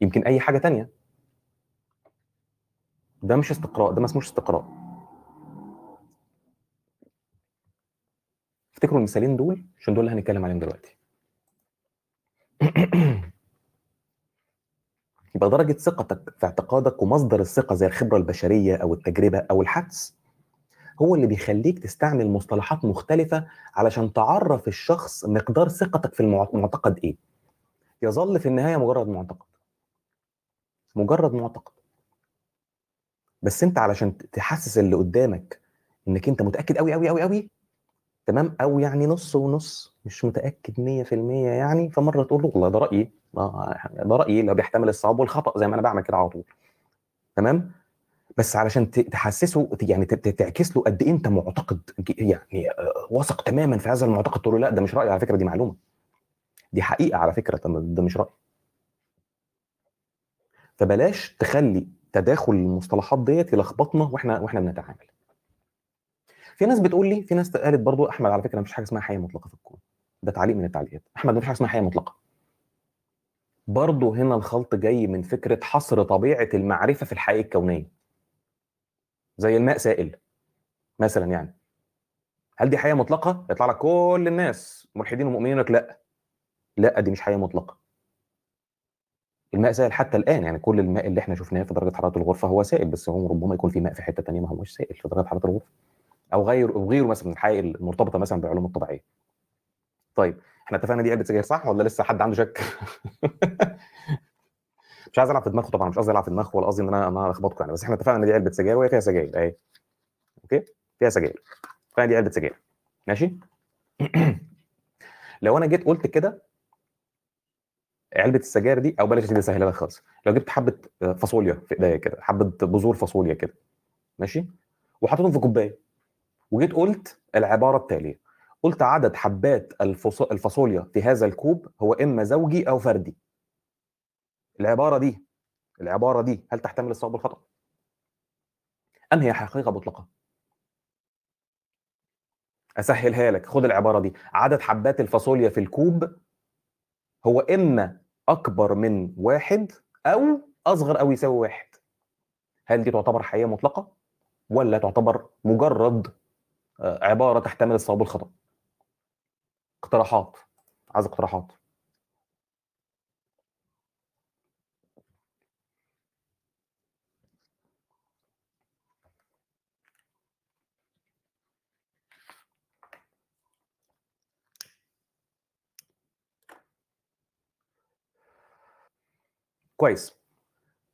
يمكن أي حاجة تانية. ده مش استقراء ده ما اسموش استقراء. افتكروا المثالين دول عشان دول اللي هنتكلم عليهم دلوقتي. (clears throat) يبقى درجة ثقتك في اعتقادك ومصدر الثقة زي الخبرة البشرية أو التجربة أو الحدس هو اللي بيخليك تستعمل مصطلحات مختلفة علشان تعرف الشخص مقدار ثقتك في المعتقد إيه. يظل في النهاية مجرد معتقد. مجرد معتقد. بس أنت علشان تحسس اللي قدامك إنك أنت متأكد قوي قوي قوي قوي تمام؟ أو يعني نص ونص مش متأكد 100% يعني فمرة تقول له والله ده رأيي ده رأيي اللي بيحتمل الصواب والخطأ زي ما أنا بعمل كده على طول. تمام؟ بس علشان تحسسه يعني تعكس له قد إيه أنت معتقد يعني واثق تماما في هذا المعتقد تقول له لا ده مش رأيي على فكرة دي معلومة. دي حقيقة على فكرة ده مش راي فبلاش تخلي تداخل المصطلحات ديت يلخبطنا وإحنا وإحنا بنتعامل. في ناس بتقول لي في ناس قالت برضو أحمد على فكرة مفيش حاجة اسمها حياة مطلقة في الكون. ده تعليق من التعليقات. أحمد مفيش حاجة اسمها حياة مطلقة. برضو هنا الخلط جاي من فكرة حصر طبيعة المعرفة في الحقيقة الكونية. زي الماء سائل مثلا يعني. هل دي حياة مطلقة؟ يطلع لك كل الناس ملحدين ومؤمنين لك لا. لا دي مش حياة مطلقة. الماء سائل حتى الآن يعني كل الماء اللي إحنا شفناه في درجة حرارة الغرفة هو سائل بس هو ربما يكون في ماء في حتة ثانية ما هوش سائل في درجة حرارة الغرفة. أو غير أو غيره مثلا من الحقائق المرتبطة مثلا بالعلوم الطبيعية. طيب إحنا اتفقنا دي علبه سجاير صح ولا لسه حد عنده شك؟ (laughs) مش عايز العب في دماغه طبعا مش قصدي ألعب في دماغه ولا قصدي إن أنا أنا أخبطكم يعني بس إحنا اتفقنا إن دي علبة سجاير وهي فيها سجاير أهي. okay؟ فيها سجاير. فانا دي علبة سجاير. ماشي؟ (clears throat) لو أنا جيت قلت كده علبة السجاير دي أو بلاش دي سهلها لك خالص. لو جبت حبة فاصوليا في إيديا كده حبة بذور فاصوليا كده. ماشي؟ وحطيتهم في كوباية. وجيت قلت العبارة التالية. قلت عدد حبات الفاصوليا في هذا الكوب هو إما زوجي أو فردي. العبارة دي العبارة دي هل تحتمل الصواب والخطا أم هي حقيقة مطلقة؟ أسهلها لك خد العبارة دي. عدد حبات الفاصوليا في الكوب هو إما أكبر من واحد أو أصغر أو يساوي واحد. هل دي تعتبر حقيقة مطلقة ولا تعتبر مجرد عبارة تحتمل الصواب والخطا اقتراحات عايز اقتراحات. كويس.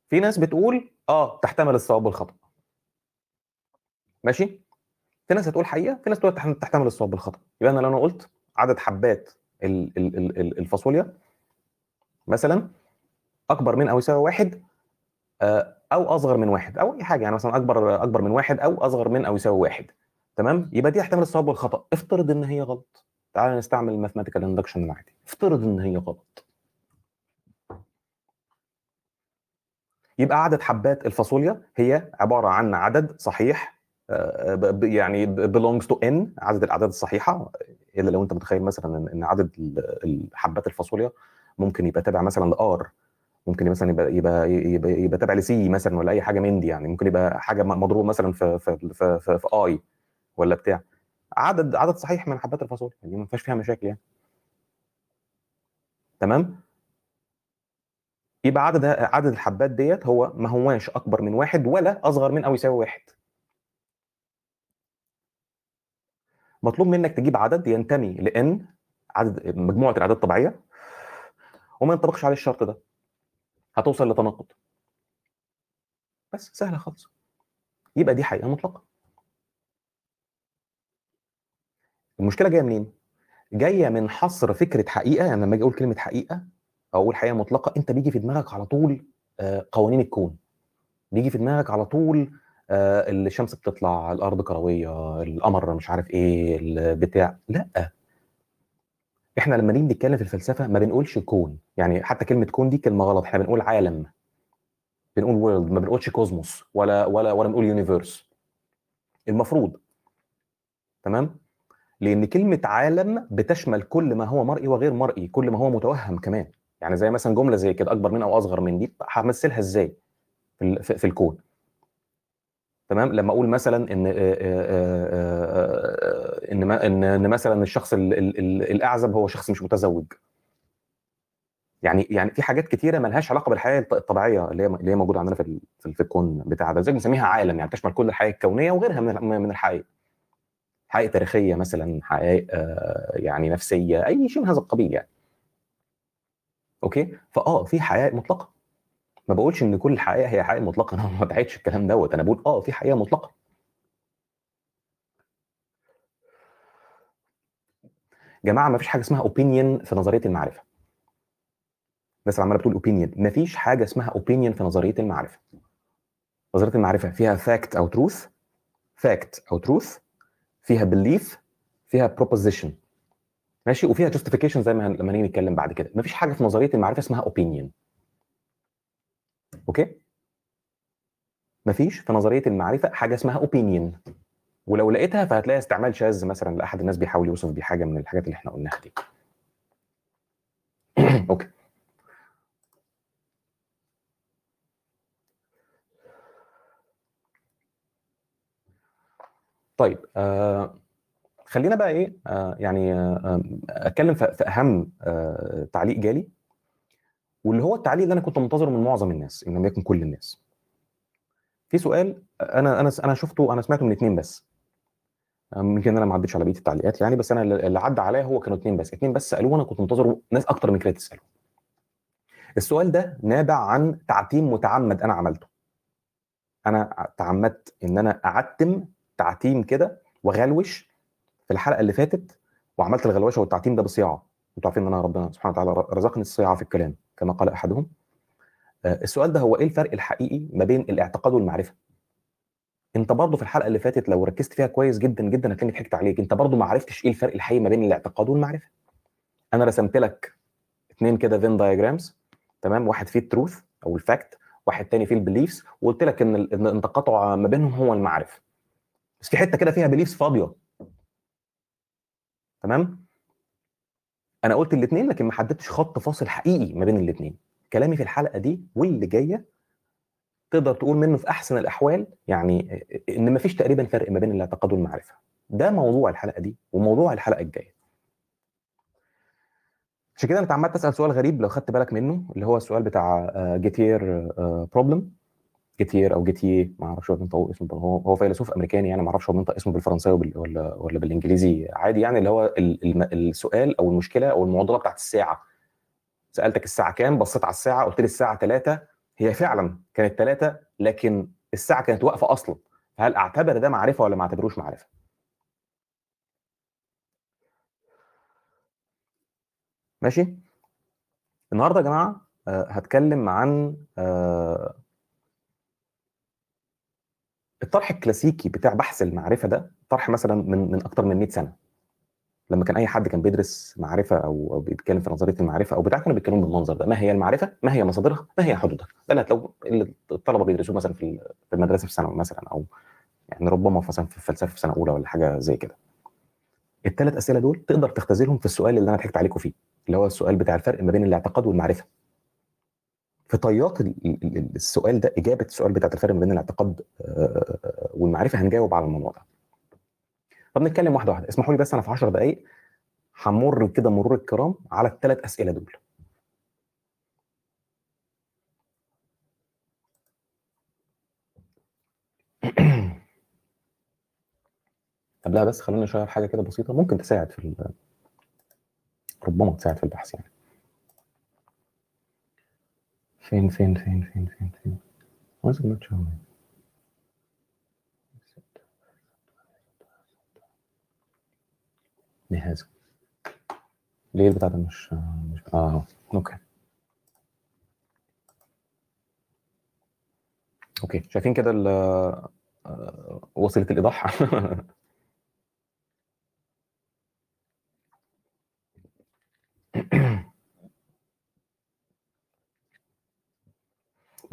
في ناس بتقول آه تحتمل الصواب والخطا ماشي؟ في ناس هتقول حقيقة في ناس تقول تحتمل الصواب والخطا يبقى أنا لو أنا قلت عدد حبات الفاصوليا مثلا أكبر من أو يساوي واحد أو أصغر من واحد أو أي حاجة يعني مثلا أكبر أكبر من واحد أو أصغر من أو يساوي واحد. تمام؟ يبقى دي تحتمل الصواب والخطا افترض إن هي غلط. تعال نستعمل ال mathematical induction العادي افترض إن هي غلط. يبقى عدد حبات الفاصوليا هي عبارة عن عدد صحيح يعني belongs to n عدد الأعداد الصحيحة إلا لو أنت متخيل مثلا ان عدد حبات الفاصوليا ممكن يبقى تابع مثلا لار ممكن مثلا يبقى يبقى يبقى, يبقى تابع لسي مثلا ولا أي حاجة من دي يعني ممكن يبقى حاجة مضروب مثلا في في في, في, في اي ولا بتاع. عدد عدد صحيح من حبات الفاصوليا دي ما فيهاش فيها مشاكل يعني. تمام؟ يبقى عدد عدد الحبات ديت هو ما هواش أكبر من واحد ولا أصغر من أو يساوي واحد. مطلوب منك تجيب عدد ينتمي لإن عدد مجموعة الاعداد الطبيعيه وما ينطبقش عليه الشرط ده. هتوصل لتناقض. بس سهلة خالص. يبقى دي حقيقة مطلقة. المشكلة جاية منين؟ جاية من حصر فكرة حقيقة يعني لما أجي أقول كلمة حقيقة أو أقول حقيقة مطلقة أنت بيجي في دماغك على طول قوانين الكون. بيجي في دماغك على طول آه الشمس بتطلع الأرض كروية القمر مش عارف إيه البتاع. لأ. إحنا لما نيجي نتكلم في الفلسفة ما بنقولش كون. يعني حتى كلمة كون دي كلمة غلط. إحنا بنقول عالم. بنقول world ما بنقولش cosmos ولا ولا ولا بنقول universe المفروض. تمام؟ لأن كلمة عالم بتشمل كل ما هو مرئي وغير مرئي كل ما هو متوهم كمان. يعني زي مثلا جملة زي كده أكبر من أو اصغر من دي همثلها إزاي في, في الكون تمام؟ لما أقول مثلا إن إن إن إن مثلا الشخص ال- ال- ال- الأعزب هو شخص مش متزوج. يعني يعني في حاجات كتيرة ملهاش علاقة بالحياة الط- الطبيعية اللي هي اللي هي موجودة عندنا في في ال- في الكون بتاع ده زي بنسميها عالم يعني تشمل كل الحياة الكونية وغيرها من من الحقائق حقائق تاريخية مثلا حقائق يعني نفسية أي شيء من هذا القبيل يعني. okay؟ فآه في حقائق مطلقة. ما بقولش إن كل الحقائق هي حقائق مطلقة. (laughs) أنا ما بدعيتش الكلام دوت. أنا بقول آه في حقيقه مطلقة. جماعة ما فيش حاجة اسمها opinion في نظرية المعرفة. الناس عمالة بتقول opinion ما فيش حاجة اسمها opinion في نظرية المعرفة. نظرية المعرفة فيها fact أو truth fact أو truth فيها belief فيها proposition ماشي؟ وفيها justification زي ما لما نيجي نتكلم بعد كده. مفيش حاجة في نظرية المعرفة اسمها opinion okay؟ مفيش في نظرية المعرفة حاجة اسمها opinion ولو لقيتها فهتلاقي استعمال شاذ مثلا لأحد الناس بيحاول يوصف بيه حاجة من الحاجات اللي إحنا قلناها دي. (clears throat) okay. طيب آه خلينا بقى إيه آه يعني آه آه، أتكلم في أهم آه تعليق جالي واللي هو التعليق اللي أنا كنت منتظره من معظم الناس إن لم يكن كل الناس. في سؤال أنا أنا أنا شفته أنا سمعته من اتنين بس. يمكن أنا ما عدتش على بقية التعليقات يعني بس أنا اللي عدى عليا هو كانوا اتنين بس. اتنين بس سألوه وأنا كنت منتظر ناس أكتر من كده تسأله. السؤال ده نابع عن تعتيم متعمد أنا عملته. أنا تعمدت إن أنا أعتم تعتيم كده وغلوش في الحلقة اللي فاتت وعملت الغلوشة والتعتيم ده بصياعة. أنتوا عارفين إن أنا ربنا سبحانه وتعالى رزقني الصياعة في الكلام كما قال أحدهم. آه، السؤال ده هو إيه الفرق الحقيقي ما بين الاعتقاد والمعرفة؟ انت برضه في الحلقة اللي فاتت لو ركزت فيها كويس جدا جدا هتلاقيني ضحكت عليك. انت برضه ما عرفتش إيه الفرق الحقيقي ما بين الاعتقاد والمعرفة؟ أنا رسمت لك اثنين كده فين دايجرامز تمام؟ واحد فيه ال truth أو ال fact واحد تاني فيه ال beliefs وقلت لك إن إن التقاطع ما بينهم هو المعرفة. بس في حتة كده فيها beliefs فاضية. تمام؟ أنا قلت الاثنين لكن ما حددتش خط فاصل حقيقي ما بين الاثنين كلامي في الحلقة دي واللي جاية تقدر تقول منه في أحسن الأحوال يعني إن ما فيش تقريبا فرق ما بين الاعتقاد والمعرفة. ده موضوع الحلقة دي وموضوع الحلقة الجاية. عشان كده أنا اتعمدت أسأل سؤال غريب لو خدت بالك منه اللي هو السؤال بتاع جيتير problem جيتير أو جيتيه ما أعرفش هو بينطق اسمه هو هو فيلسوف أمريكاني يعني ما أعرفش هو بينطق اسمه بالفرنساوي ولا ولا بالإنجليزي عادي يعني اللي هو السؤال أو المشكلة أو المعضلة بتاعت الساعة. سألتك الساعة كام بصيت على الساعة قلت لي الساعة 3 هي فعلا كانت 3 لكن الساعة كانت واقفة أصلا. هل أعتبر ده معرفة ولا ما أعتبروش معرفة؟ ماشي. النهارده يا جماعة آه، هتكلم عن آه، الطرح الكلاسيكي بتاع بحث المعرفة ده طرح مثلا من من أكتر من 100 سنة. لما كان أي حد كان بيدرس معرفة أو بيتكلم في نظرية المعرفة أو بتاع كانوا بيتكلموا بالمنظر ده. ما هي المعرفة؟ ما هي مصادرها؟ ما هي حدودها؟ ده اللي اللي الطلبة بيدرسوه مثلا في في المدرسة في ثانوي مثلا أو يعني ربما مثلا في الفلسفة في سنه أولى ولا حاجة زي كده. الثلاث أسئلة دول تقدر تختزلهم في السؤال اللي أنا ضحكت عليكم فيه اللي هو السؤال بتاع الفرق ما بين الاعتقاد والمعرفة. في طيات ال- ال- ال- السؤال ده إجابة السؤال بتاع الفرق ما بين الاعتقاد آه، والمعرفة هنجاوب على الموضوع ده. طب نتكلم واحدة واحدة. اسمحوا لي بس أنا في 10 دقائق همر كده مرور الكرام على الثلاث أسئلة دول. (clears throat) طب لا بس خلينا نشير حاجة كده بسيطة. ممكن تساعد في ربما تساعد في البحث يعني. فين فين فين فين فين فين؟ Why is it not showing? جهاز ليه البتاع ده مش مش آه أوكي okay شايفين كده ال- آه، وصلت الايضاح (laughs)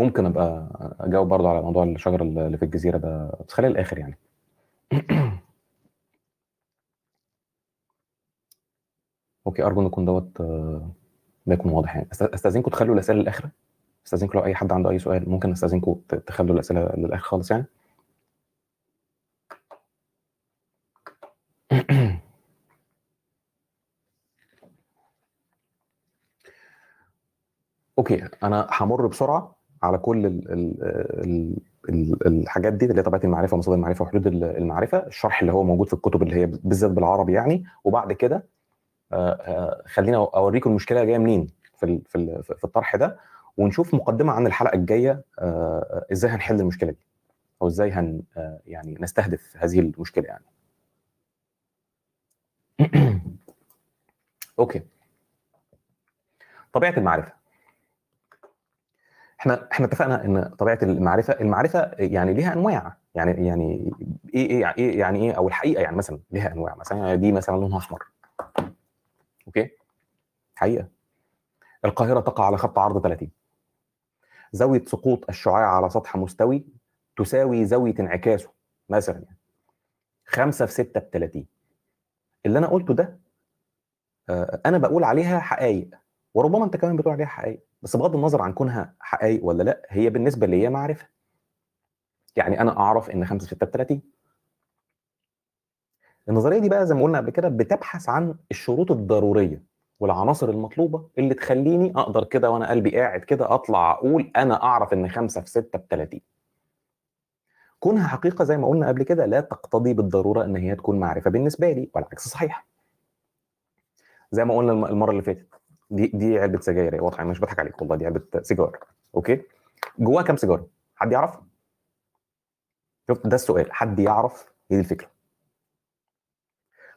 ممكن أبقى أجاوب برضه على موضوع الشجر اللي في الجزيرة ده بس خليها الآخر يعني. (clears throat) okay أرجو إن يكون دوت آه، ده يكون واضح يعني. أستأذنكم تخلوا الأسئلة للآخر؟ أستأذنكم لو أي حد عنده أي سؤال ممكن أستأذنكم تخلوا الأسئلة للآخر خالص يعني؟ (clears throat) أوكي أنا همر بسرعة. على كل ال ال ال ال الحاجات دي اللي هي طبيعة المعرفة ومصادر المعرفة وحدود ال- المعرفة الشرح اللي هو موجود في الكتب اللي هي بالذات بالعربي يعني. وبعد كده آه، آه، خلينا أوريكم المشكلة جاية منين في في في الطرح ده ونشوف مقدمة عن الحلقة الجاية آه، إزاي هنحل المشكلة دي أو إزاي هن يعني نستهدف هذه المشكلة يعني. (clears throat) أوكي. طبيعة المعرفة. إحنا إحنا اتفقنا إن طبيعة المعرفة المعرفة يعني ليها أنواع. يعني يعني إيه إيه إيه يعني إيه أو الحقيقة يعني مثلا ليها أنواع. مثلا يعني دي مثلا لونها أحمر. أوكي؟ حقيقة. القاهرة تقع على خط عرض 30 زاوية سقوط الشعاع على سطح مستوي تساوي زاوية انعكاسه مثلا يعني 5 في 6 ب 30 اللي أنا قلته ده آه، أنا بقول عليها حقائق وربما أنت كمان بتقول عليها حقائق بس بغض النظر عن كونها حقائق ولا لأ هي بالنسبة لي معرفة. يعني أنا أعرف إن 5 في 6 ب 30 النظرية دي بقى زي ما قلنا قبل كده بتبحث عن الشروط الضرورية والعناصر المطلوبة اللي تخليني أقدر كده وأنا قلبي قاعد كده أطلع أقول أنا أعرف إن 5 في 6 ب 30 كونها حقيقة زي ما قلنا قبل كده لا تقتضي بالضرورة إن هي تكون معرفة بالنسبة لي والعكس صحيح. زي ما قلنا الم- المرة اللي فاتت. دي دي علبة سجاير هي واضحه أنا مش بضحك عليك والله دي علبة سيجار أوكي؟ جواها كام سيجارة؟ حد يعرف؟ شفت؟ ده السؤال حد يعرف؟ هي دي الفكرة.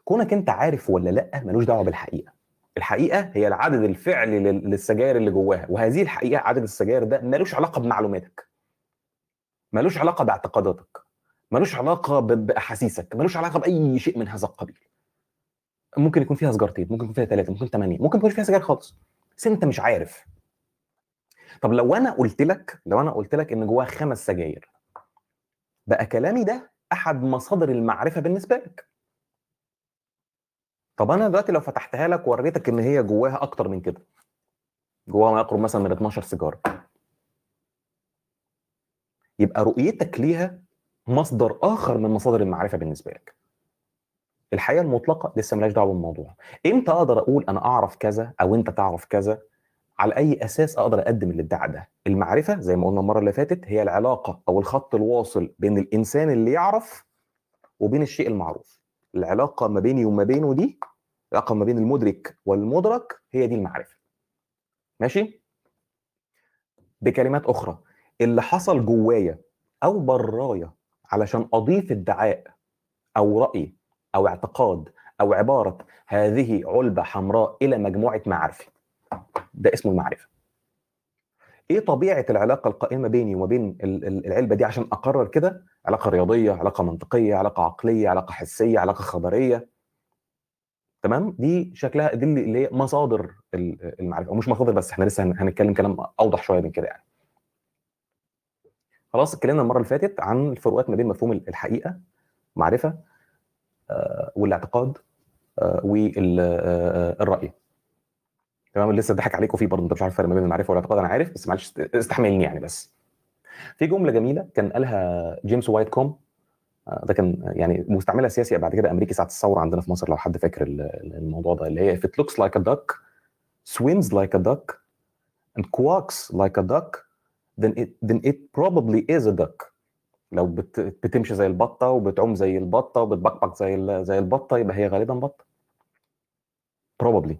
كونك أنت عارف ولا لأ ملوش دعوة بالحقيقة. الحقيقة هي العدد الفعلي لل- للسجاير اللي جواها وهذه الحقيقة عدد السجاير ده ملوش علاقة بمعلوماتك. ملوش علاقة باعتقاداتك. ملوش علاقة بأحاسيسك. ملوش علاقة بأي شيء من هذا القبيل. ممكن يكون فيها سجارتين ممكن يكون فيها ثلاثة ممكن ثمانيه ممكن يكون فيها سجاير خالص بس انت مش عارف. طب لو أنا قلت لك لو أنا قلت لك إن جواها خمس سجاير بقى كلامي ده أحد مصادر المعرفة بالنسبة لك. طب أنا دلوقتي لو فتحتها لك ووريتك إن هي جواها أكتر من كده جواها ما يقرب مثلا من 12 سيجارة. يبقى رؤيتك ليها مصدر آخر من مصادر المعرفة بالنسبة لك. الحقيقة المطلقة لسه ملهاش دعوة بالموضوع. إمتى أقدر أقول أنا أعرف كذا أو أنت تعرف كذا؟ على أي أساس أقدر أقدم الادعاء ده؟ المعرفة زي ما قلنا المرة اللي فاتت هي العلاقة أو الخط الواصل بين الإنسان اللي يعرف وبين الشيء المعروف. العلاقة ما بيني وما بينه دي العلاقة ما بين المدرك والمدرك هي دي المعرفة. ماشي؟ بكلمات أخرى. اللي حصل جوايا أو برايا علشان أضيف ادعاء أو رأي أو اعتقاد أو عبارة هذه علبة حمراء إلى مجموعة معارفي ده اسمه المعرفة. إيه طبيعة العلاقة القائمة بيني وما بين ال- ال- العلبة دي؟ عشان أقرر كده علاقة رياضية علاقة منطقية علاقة عقلية علاقة حسية علاقة خبرية. تمام؟ دي شكلها دي اللي هي مصادر ال- المعرفة. أو مش مصادر بس إحنا لسه هن- هنتكلم كلام أوضح شوية من كده يعني. خلاص اتكلمنا المرة اللي فاتت عن الفروقات ما بين مفهوم الحقيقة معرفة والاعتقاد والرأي. تمام؟ لسه ضحك عليكم فيه برضه انت مش عارف الفرق ما بين المعرفة والاعتقاد. أنا عارف بس معلش استحملني يعني بس. في جملة جميلة كان قالها جيمس وايت كوم آه، ده كان يعني مستعملها سياسي بعد كده أمريكي ساعة الثورة عندنا في مصر لو حد فاكر ال- ال- الموضوع ده اللي هي if it looks like a duck swims like a duck and quacks like a duck then it then it probably is a duck. لو بت بتمشي زي البطة وبتعوم زي البطة وبتبقبق زي زي البطة يبقى هي غالبا بطة. Probably.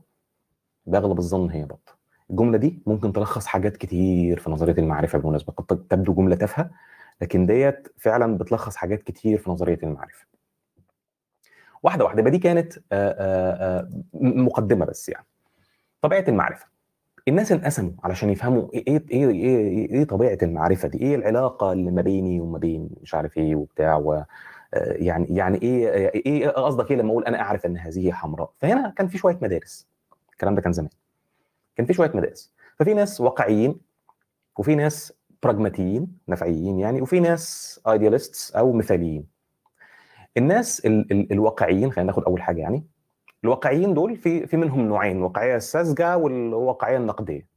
باغلب الظن هي بطة. الجملة دي ممكن تلخص حاجات كتير في نظرية المعرفة بالمناسبة. قد تبدو جملة تافهة لكن ديت فعلا بتلخص حاجات كتير في نظرية المعرفة. واحدة واحدة. يبقى دي كانت آه، آه، آه، مقدمة بس يعني. طبيعة المعرفة. الناس انقسموا علشان يفهموا إيه إيه إيه إيه, إيه طبيعة المعرفة دي إيه العلاقة اللي ما بيني وما بين مش عارف إيه وبتاع و يعني يعني إيه إيه قصدك إيه لما أقول أنا أعرف إن هذه حمراء؟ فهنا كان في شوية مدارس. الكلام ده كان زمان. كان في شوية مدارس. ففي ناس واقعيين وفي ناس براجماتيين نفعيين يعني وفي ناس ايدياليستس أو مثاليين. الناس ال ال الواقعيين خلينا ناخد أول حاجة يعني الواقعيين دول في في منهم نوعين الواقعيه الساذجة والواقعية النقدية.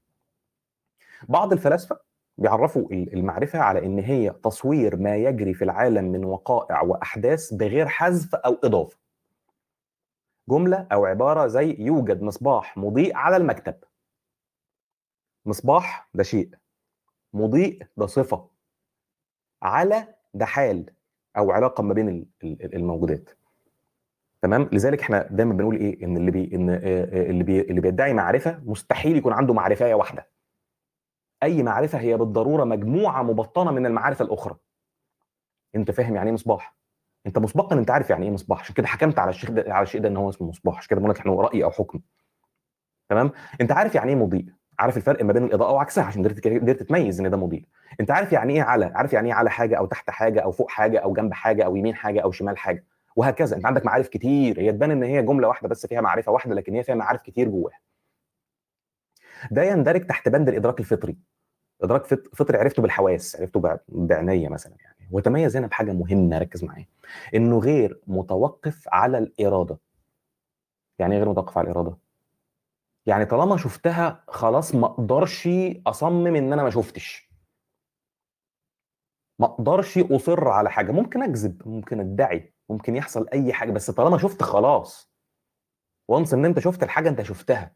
بعض الفلاسفة بيعرفوا المعرفة على إن هي تصوير ما يجري في العالم من وقائع وأحداث بغير حذف أو إضافة. جملة أو عبارة زي يوجد مصباح مضيء على المكتب. مصباح ده شيء مضيء ده صفة. على ده حال أو علاقة ما بين الموجودات. تمام؟ لذلك إحنا دايما بنقول إيه؟ إن اللي بي إن اللي بي اللي بيدعي معرفة مستحيل يكون عنده معرفة واحدة. أي معرفة هي بالضرورة مجموعة مبطنة من المعارف الأخرى. أنت فاهم يعني إيه مصباح؟ أنت مسبقا أنت عارف يعني إيه مصباح. عشان كده حكمت على الشيخ ده على الشيء ده إن هو اسمه مصباح. عشان كده بقول لك إحنا رأي أو حكم. تمام؟ أنت عارف يعني إيه مضيء؟ عارف الفرق ما بين الإضاءة وعكسها عشان قدرت قدرت تميز إن ده مضيء. أنت عارف يعني إيه على؟ عارف يعني إيه على حاجة أو تحت حاجة أو فوق حاجة أو جنب حاجة أو يمين حاجة أو شمال حاجة؟ وهكذا. أنت عندك معارف كتير. هي تبان إن هي جملة واحدة بس فيها معرفة واحدة لكن هي فيها معارف كتير جواها. ده يندرج تحت بند الإدراك الفطري. إدراك فطري عرفته بالحواس عرفته بعناية مثلا يعني. وتميز هنا بحاجة مهمة ركز معايا. إنه غير متوقف على الإرادة. يعني إيه غير متوقف على الإرادة؟ يعني طالما شفتها خلاص ما أقدرش أصمم إن أنا ما شفتش. ما أقدرش أصر على حاجة. ممكن أكذب ممكن أدعي. ممكن يحصل أي حاجة بس طالما شفت خلاص. وانس إن أنت شفت الحاجة أنت شفتها.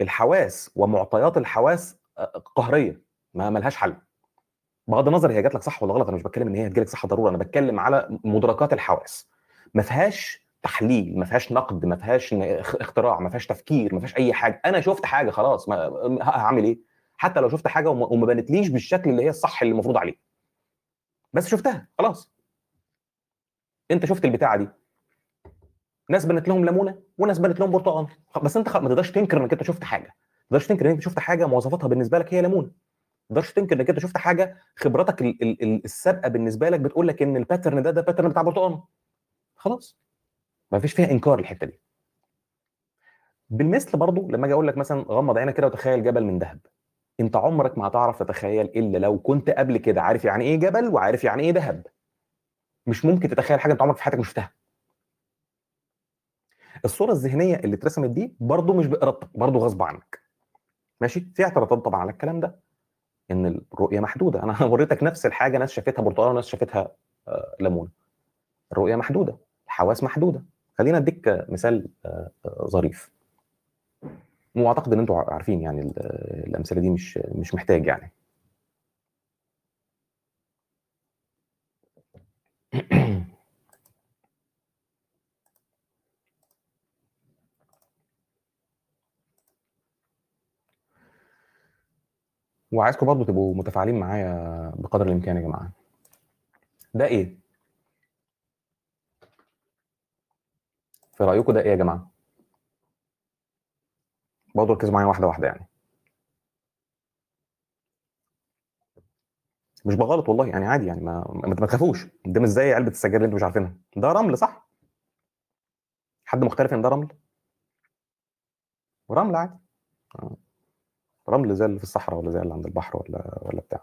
الحواس ومعطيات الحواس قهرية ما ملهاش حل. بغض النظر هي جات لك صح ولا غلط أنا مش بتكلم إن هي هتجي لك صح ضروره أنا بتكلم على مدركات الحواس. ما فيهاش تحليل ما فيهاش نقد ما فيهاش اختراع ما فيهاش تفكير ما فيهاش أي حاجة. أنا شفت حاجة خلاص ما هعمل إيه؟ حتى لو شفت حاجة وما بانتليش بالشكل اللي هي الصح اللي المفروض عليه. بس شفتها خلاص. انت شفت البتاعة دي؟ ناس بنت لهم ليمونة وناس بنت لهم برتقال بس انت ما تقدرش تنكر انك انت شفت حاجة. ما تقدرش تنكر انك انت شفت حاجة مواصفاتها بالنسبة لك هي ليمونة. ما تقدرش تنكر انك انت شفت حاجة خبرتك ال ال السابقة بالنسبة لك بتقول لك إن ال pattern ده ده pattern بتاع برتقال خلاص. ما فيش فيها إنكار الحتة دي. بالمثل برضو لما أجي أقول لك مثلا غمض عينك كده وتخيل جبل من ذهب. أنت عمرك ما هتعرف تتخيل إلا لو كنت قبل كده عارف يعني إيه جبل وعارف يعني إيه ذهب. مش ممكن تتخيل حاجة أنت عمرك في حياتك مش شفتها. الصورة الذهنية اللي اترسمت دي برضو مش بإرادتك برضو غصب عنك. ماشي؟ في اعتراضات طبعا على الكلام ده إن الرؤية محدودة. أنا (laughs) وريتك نفس الحاجة ناس شافتها برتقال وناس شافتها ليمون الرؤية محدودة الحواس محدودة. خلينا أديك مثال ظريف. وأعتقد إن أنتوا عارفين يعني الأمثلة دي مش مش محتاج يعني. (clears throat) وعايزكم برضه تبقوا متفاعلين معايا بقدر الإمكان يا جماعة. ده إيه؟ في رأيكم ده إيه يا جماعة؟ برضه ركزوا معايا واحدة واحدة يعني. مش بغلط والله يعني عادي يعني ما ما تخافوش. ده مش زي علبة السجاير اللي أنتوا مش عارفينها؟ ده رمل صح؟ حد مختلف ان ده رمل؟ رمل عادي. آه. رمل زي اللي في الصحراء ولا زي اللي عند البحر ولا ولا بتاع.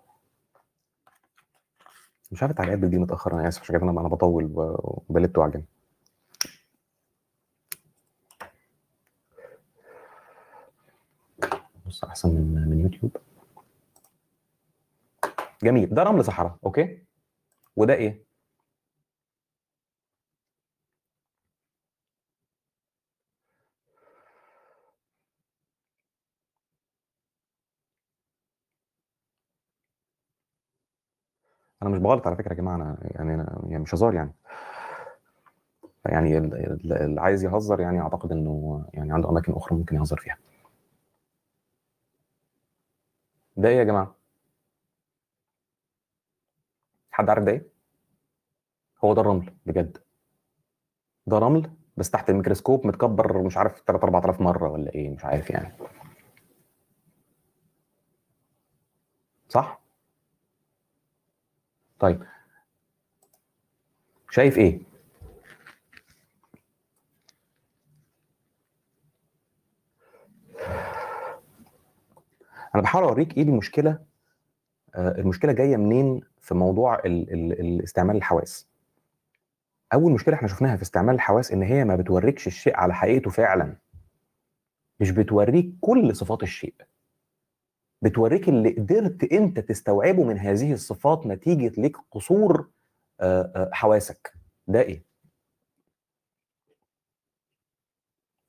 مش عارف التعليقات دي متاخر أنا آسف عشان كده أنا أنا بطول وبلت وعجن بص أحسن من من يوتيوب. جميل. ده رمل صحراء أوكي؟ وده إيه؟ أنا مش بغلط على فكرة يا جماعة أنا يعني أنا يعني مش هزار يعني. يعني اللي عايز يهزر يعني أعتقد إنه يعني عنده أماكن أخرى ممكن يهزر فيها. ده إيه يا جماعة؟ حد عارف ده إيه؟ هو ده الرمل بجد. ده رمل بس تحت الميكروسكوب متكبر مش عارف 3 4000 مرة ولا إيه مش عارف يعني. صح؟ طيب. شايف إيه؟ أنا بحاول أوريك إيه المشكلة آه، المشكلة جاية منين؟ في موضوع ال ال الاستعمال الحواس. أول مشكلة إحنا شفناها في استعمال الحواس إن هي ما بتوريكش الشيء على حقيقته فعلا. مش بتوريك كل صفات الشيء. بتوريك اللي قدرت أنت تستوعبه من هذه الصفات نتيجة ليك قصور آه، آه، حواسك. ده إيه؟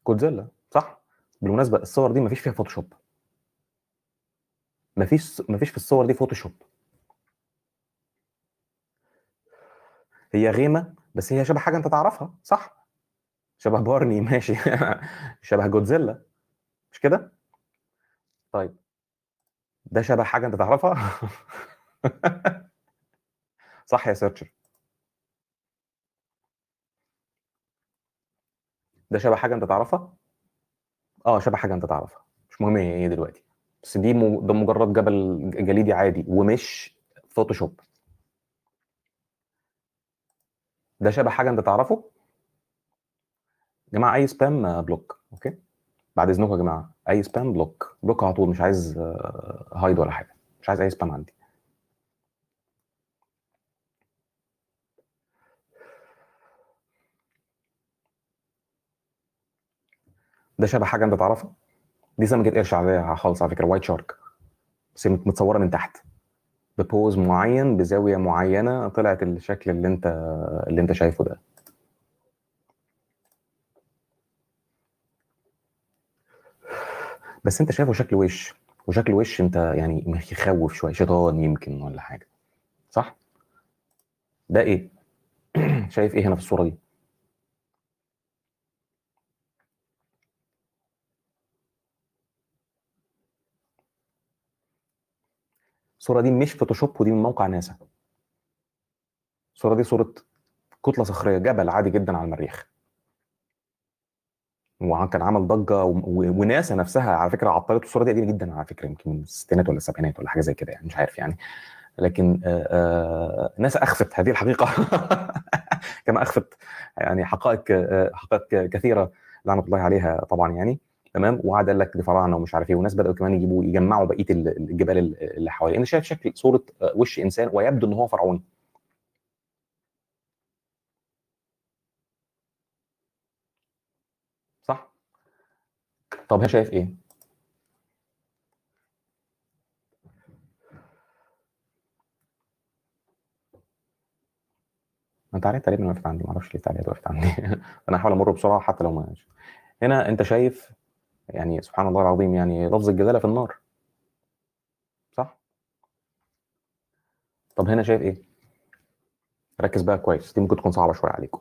جودزيلا صح؟ بالمناسبة الصور دي مفيش فيها Photoshop مفيش مفيش في الصور دي Photoshop هي غيمة بس هي شبه حاجة أنت تعرفها صح؟ شبه بارني (laughs) ماشي. شبه جودزيلا. مش كده؟ طيب. ده شبه حاجة أنت تعرفها؟ (laughs) صح يا searcher. ده شبه حاجة أنت تعرفها؟ آه شبه حاجة أنت تعرفها. مش مهم إيه دلوقتي. بس دي. ده مجرد جبل جليدي عادي ومش Photoshop. ده شبه حاجة أنت تعرفه؟ يا جماعة أي spam آه، block okay؟ بعد إذنكم يا جماعة أي spam block block على طول مش عايز آه، hide ولا حاجة مش عايز أي spam عندي. ده شبه حاجة أنت تعرفها دي سمكة قرش عاديه خالص على فكرة white shark بس متصورة من تحت. ببوز معين بزاوية معينة طلعت الشكل اللي انت اللي انت شايفه ده. بس انت شايفه شكل وش وشكل وش انت يعني يخوف شوية شيطان يمكن ولا حاجة صح؟ ده إيه؟ (clears throat) شايف إيه هنا في الصورة دي؟ الصورة دي مش فوتوشوب ودي من موقع ناسا. الصورة دي صورة كتلة صخرية جبل عادي جدا على المريخ. وكان عمل ضجة. وناسا نفسها على فكرة عطلت الصورة دي قديمة جدا على فكرة يمكن من الستينات ولا السبعينات ولا حاجة زي كده يعني مش عارف يعني. لكن آه، آه، ناسا أخفت هذه الحقيقة. (laughs) كما أخفت يعني حقائق آه، حقائق كثيرة لعنة الله عليها طبعا يعني. تمام؟ وقعد قال لك دي فراعنة ومش عارف إيه وناس بدأوا كمان يجيبوا يجمعوا بقية ال- الجبال اللي حواليه. أنا شايف شكل صورة آه، وش إنسان ويبدو إن هو فرعوني. صح؟ طب هي شايف إيه؟ انت عارف تقريبا وقفت عندي ما أعرفش ليه التعليقات وقفت عندي. (laughs) أنا هحاول أمر بسرعة حتى لو ما هنا أنت شايف يعني سبحان الله العظيم يعني لفظ الجداله في النار. صح؟ طب هنا شايف إيه؟ ركز بقى كويس دي ممكن تكون صعبة شوية عليكم.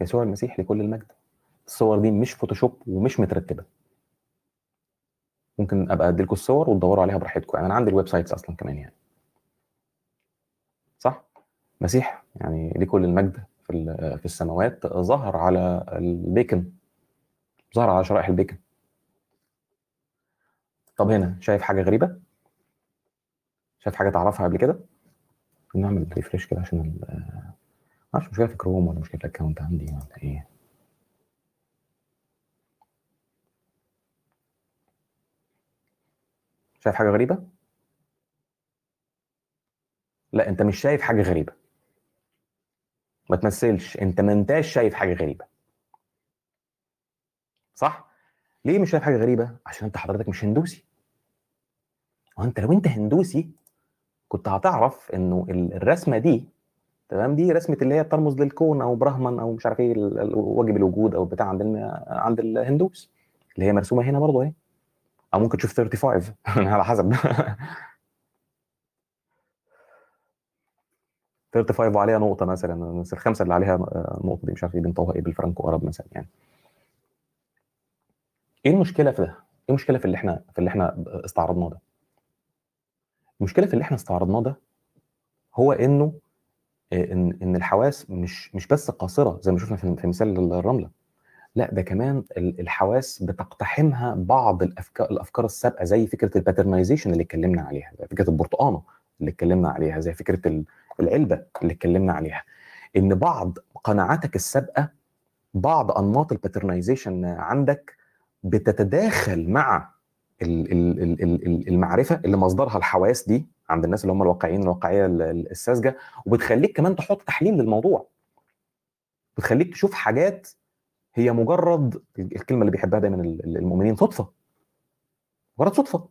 يسوع المسيح لكل المجد. الصور دي مش فوتوشوب ومش مترتبة. ممكن أبقى ادي لكم الصور وتدوروا عليها براحتكم. يعني أنا عندي ال websites أصلا كمان يعني. مسيح يعني ليه كل المجد في في السماوات؟ ظهر على البيكن ظهر على شرائح البيكن. طب هنا شايف حاجة غريبة؟ شايف حاجة تعرفها قبل كده؟ نعمل refresh كده عشان معرفش مشكلة في كروم ولا مشكلة في ال account عندي ولا إيه؟ شايف حاجة غريبة؟ لا أنت مش شايف حاجة غريبة. ما تمثلش. انت ما انتاش شايف حاجة غريبة. صح؟ ليه مش شايف حاجة غريبة؟ عشان انت حضرتك مش هندوسي. وانت لو انت هندوسي كنت هتعرف انه ال- الرسمة دي تمام؟ دي رسمة اللي هي بترمز للكون أو برهمن أو مش عارف إيه واجب الوجود أو بتاع عند عند الهندوس. اللي هي مرسومة هنا برضه أهي. أو ممكن تشوف 35 (laughs) على حسب. 35 وعليها نقطة مثلا الخمسه اللي عليها نقطة دي مش عارف إيه بنطوها إيه بالفرنكو ارب مثلا يعني إيه المشكلة في ده؟ إيه المشكلة في اللي إحنا في اللي إحنا استعرضناه ده؟ المشكلة في اللي إحنا استعرضناه ده هو إنه إن إن الحواس مش مش بس قاصرة زي ما شفنا في مثال الرملة لا ده كمان الحواس بتقتحمها بعض الافكار الأفكار السابقة زي فكرة ال patternization اللي اتكلمنا عليها زي فكرة البرتقانة اللي اتكلمنا عليها زي فكرة العلبة اللي اتكلمنا عليها إن بعض قناعاتك السابقة بعض أنماط ال patternization عندك بتتداخل مع المعرفة اللي مصدرها الحواس دي عند الناس اللي هم الواقعيين الواقعية الساذجة وبتخليك كمان تحط تحليل للموضوع. بتخليك تشوف حاجات هي مجرد الكلمة اللي بيحبها دايما المؤمنين صدفة. مجرد صدفة.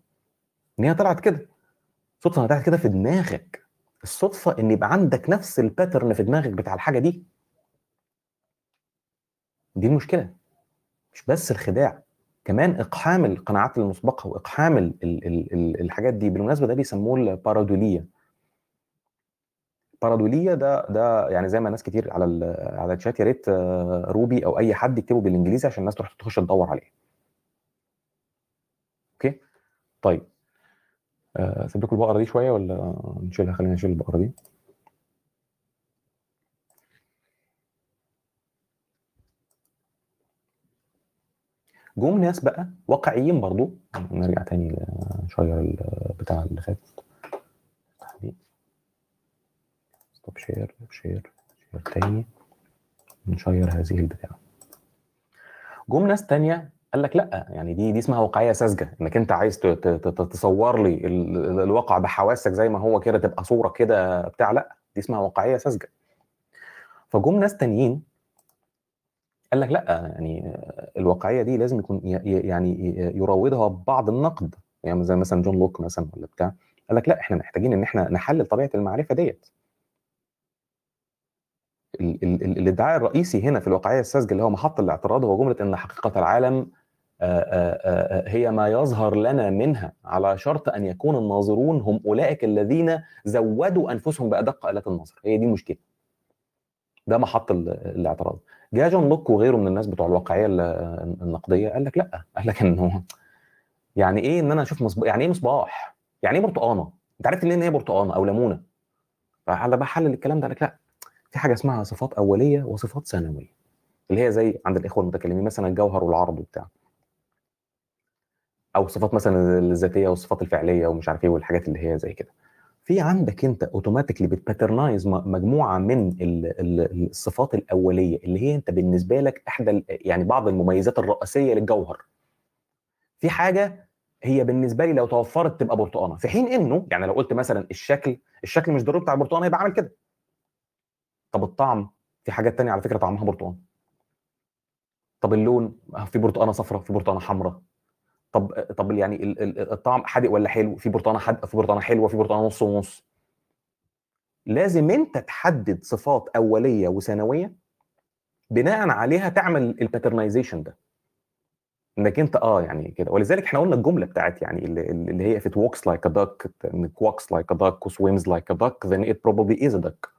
إن هي طلعت كده. صدفة طلعت كده في دماغك. الصدفة إن يبقى عندك نفس الباترن في دماغك بتاع الحاجة دي. دي المشكلة. مش بس الخداع كمان إقحام القناعات المسبقة وإقحام ال ال ال الحاجات دي. بالمناسبة ده بيسموه البارادولية. pareidolia ده ده يعني زي ما ناس كتير على على الشات يا ريت روبي أو أي حد يكتبه بالإنجليزي عشان الناس تروح تخش تدور عليه. okay؟ طيب. اسيب لكم البقرة دي شوية ولا نشيلها؟ خلينا نشيل البقرة دي. جم ناس بقى واقعيين برضو. نرجع تاني نشير بتاع اللي فات. stop share share share تاني. نشير هذه البتاعة. جم ناس تانية قال لك لا يعني دي دي اسمها واقعية ساذجة إنك أنت عايز تصور لي الواقع بحواسك زي ما هو كده تبقى صورة كده بتاع لا دي اسمها واقعية ساذجة. فجم ناس تانيين قال لك لا يعني الواقعيه دي لازم يكون يعني يراودها بعض النقد يعني زي مثلا جون لوك مثلا ولا بتاع قال لك لا إحنا محتاجين إن إحنا نحلل طبيعة المعرفة ديت. الادعاء الرئيسي هنا في الواقعيه الساذجة اللي هو محط الاعتراض هو جملة إن حقيقة العالم هي ما يظهر لنا منها على شرط أن يكون الناظرون هم أولئك الذين زودوا أنفسهم بأدق آلات النظر. هي دي المشكلة. ده محط الاعتراض. جاء جون لوك وغيره من الناس بتوع الواقعية النقدية قال لك لأ قال لك انه يعني إيه إن أنا أشوف مصباح يعني إيه مصباح؟ يعني إيه برتقانة؟ أنت عرفت إن هي برتقانة أو ليمونة؟ فعلى بحلل الكلام ده قال لك لأ في حاجة اسمها صفات أولية وصفات ثانوية اللي هي زي عند الإخوة المتكلمين مثلا الجوهر والعرض وبتاع. أو صفات مثلا الذاتية والصفات الفعلية ومش عارف إيه والحاجات اللي هي زي كده. في عندك أنت automatically بت patternize مجموعة من الصفات الأولية اللي هي أنت بالنسبة لك إحدى يعني بعض المميزات الرئيسية للجوهر. في حاجة هي بالنسبة لي لو توفرت تبقى برتقانة. في حين إنه يعني لو قلت مثلا الشكل الشكل مش ضروري بتاع البرتقانة يبقى عامل كده. طب الطعم في حاجات تانية على فكرة طعمها برتقان طب اللون في برتقانة صفراء في برتقانة حمراء. طب طب يعني الطعم حادق ولا حلو؟ في برتقانة حادقه في برتقانة حلوة في برتقانة نص ونص. لازم انت تحدد صفات أولية وثانوية بناء عليها تعمل الباترنايزيشن ده. انك انت آه يعني كده. ولذلك إحنا قلنا الجملة بتاعت يعني اللي هي if it walks like a duck it walks like a duck swims like a duck then it probably is a duck.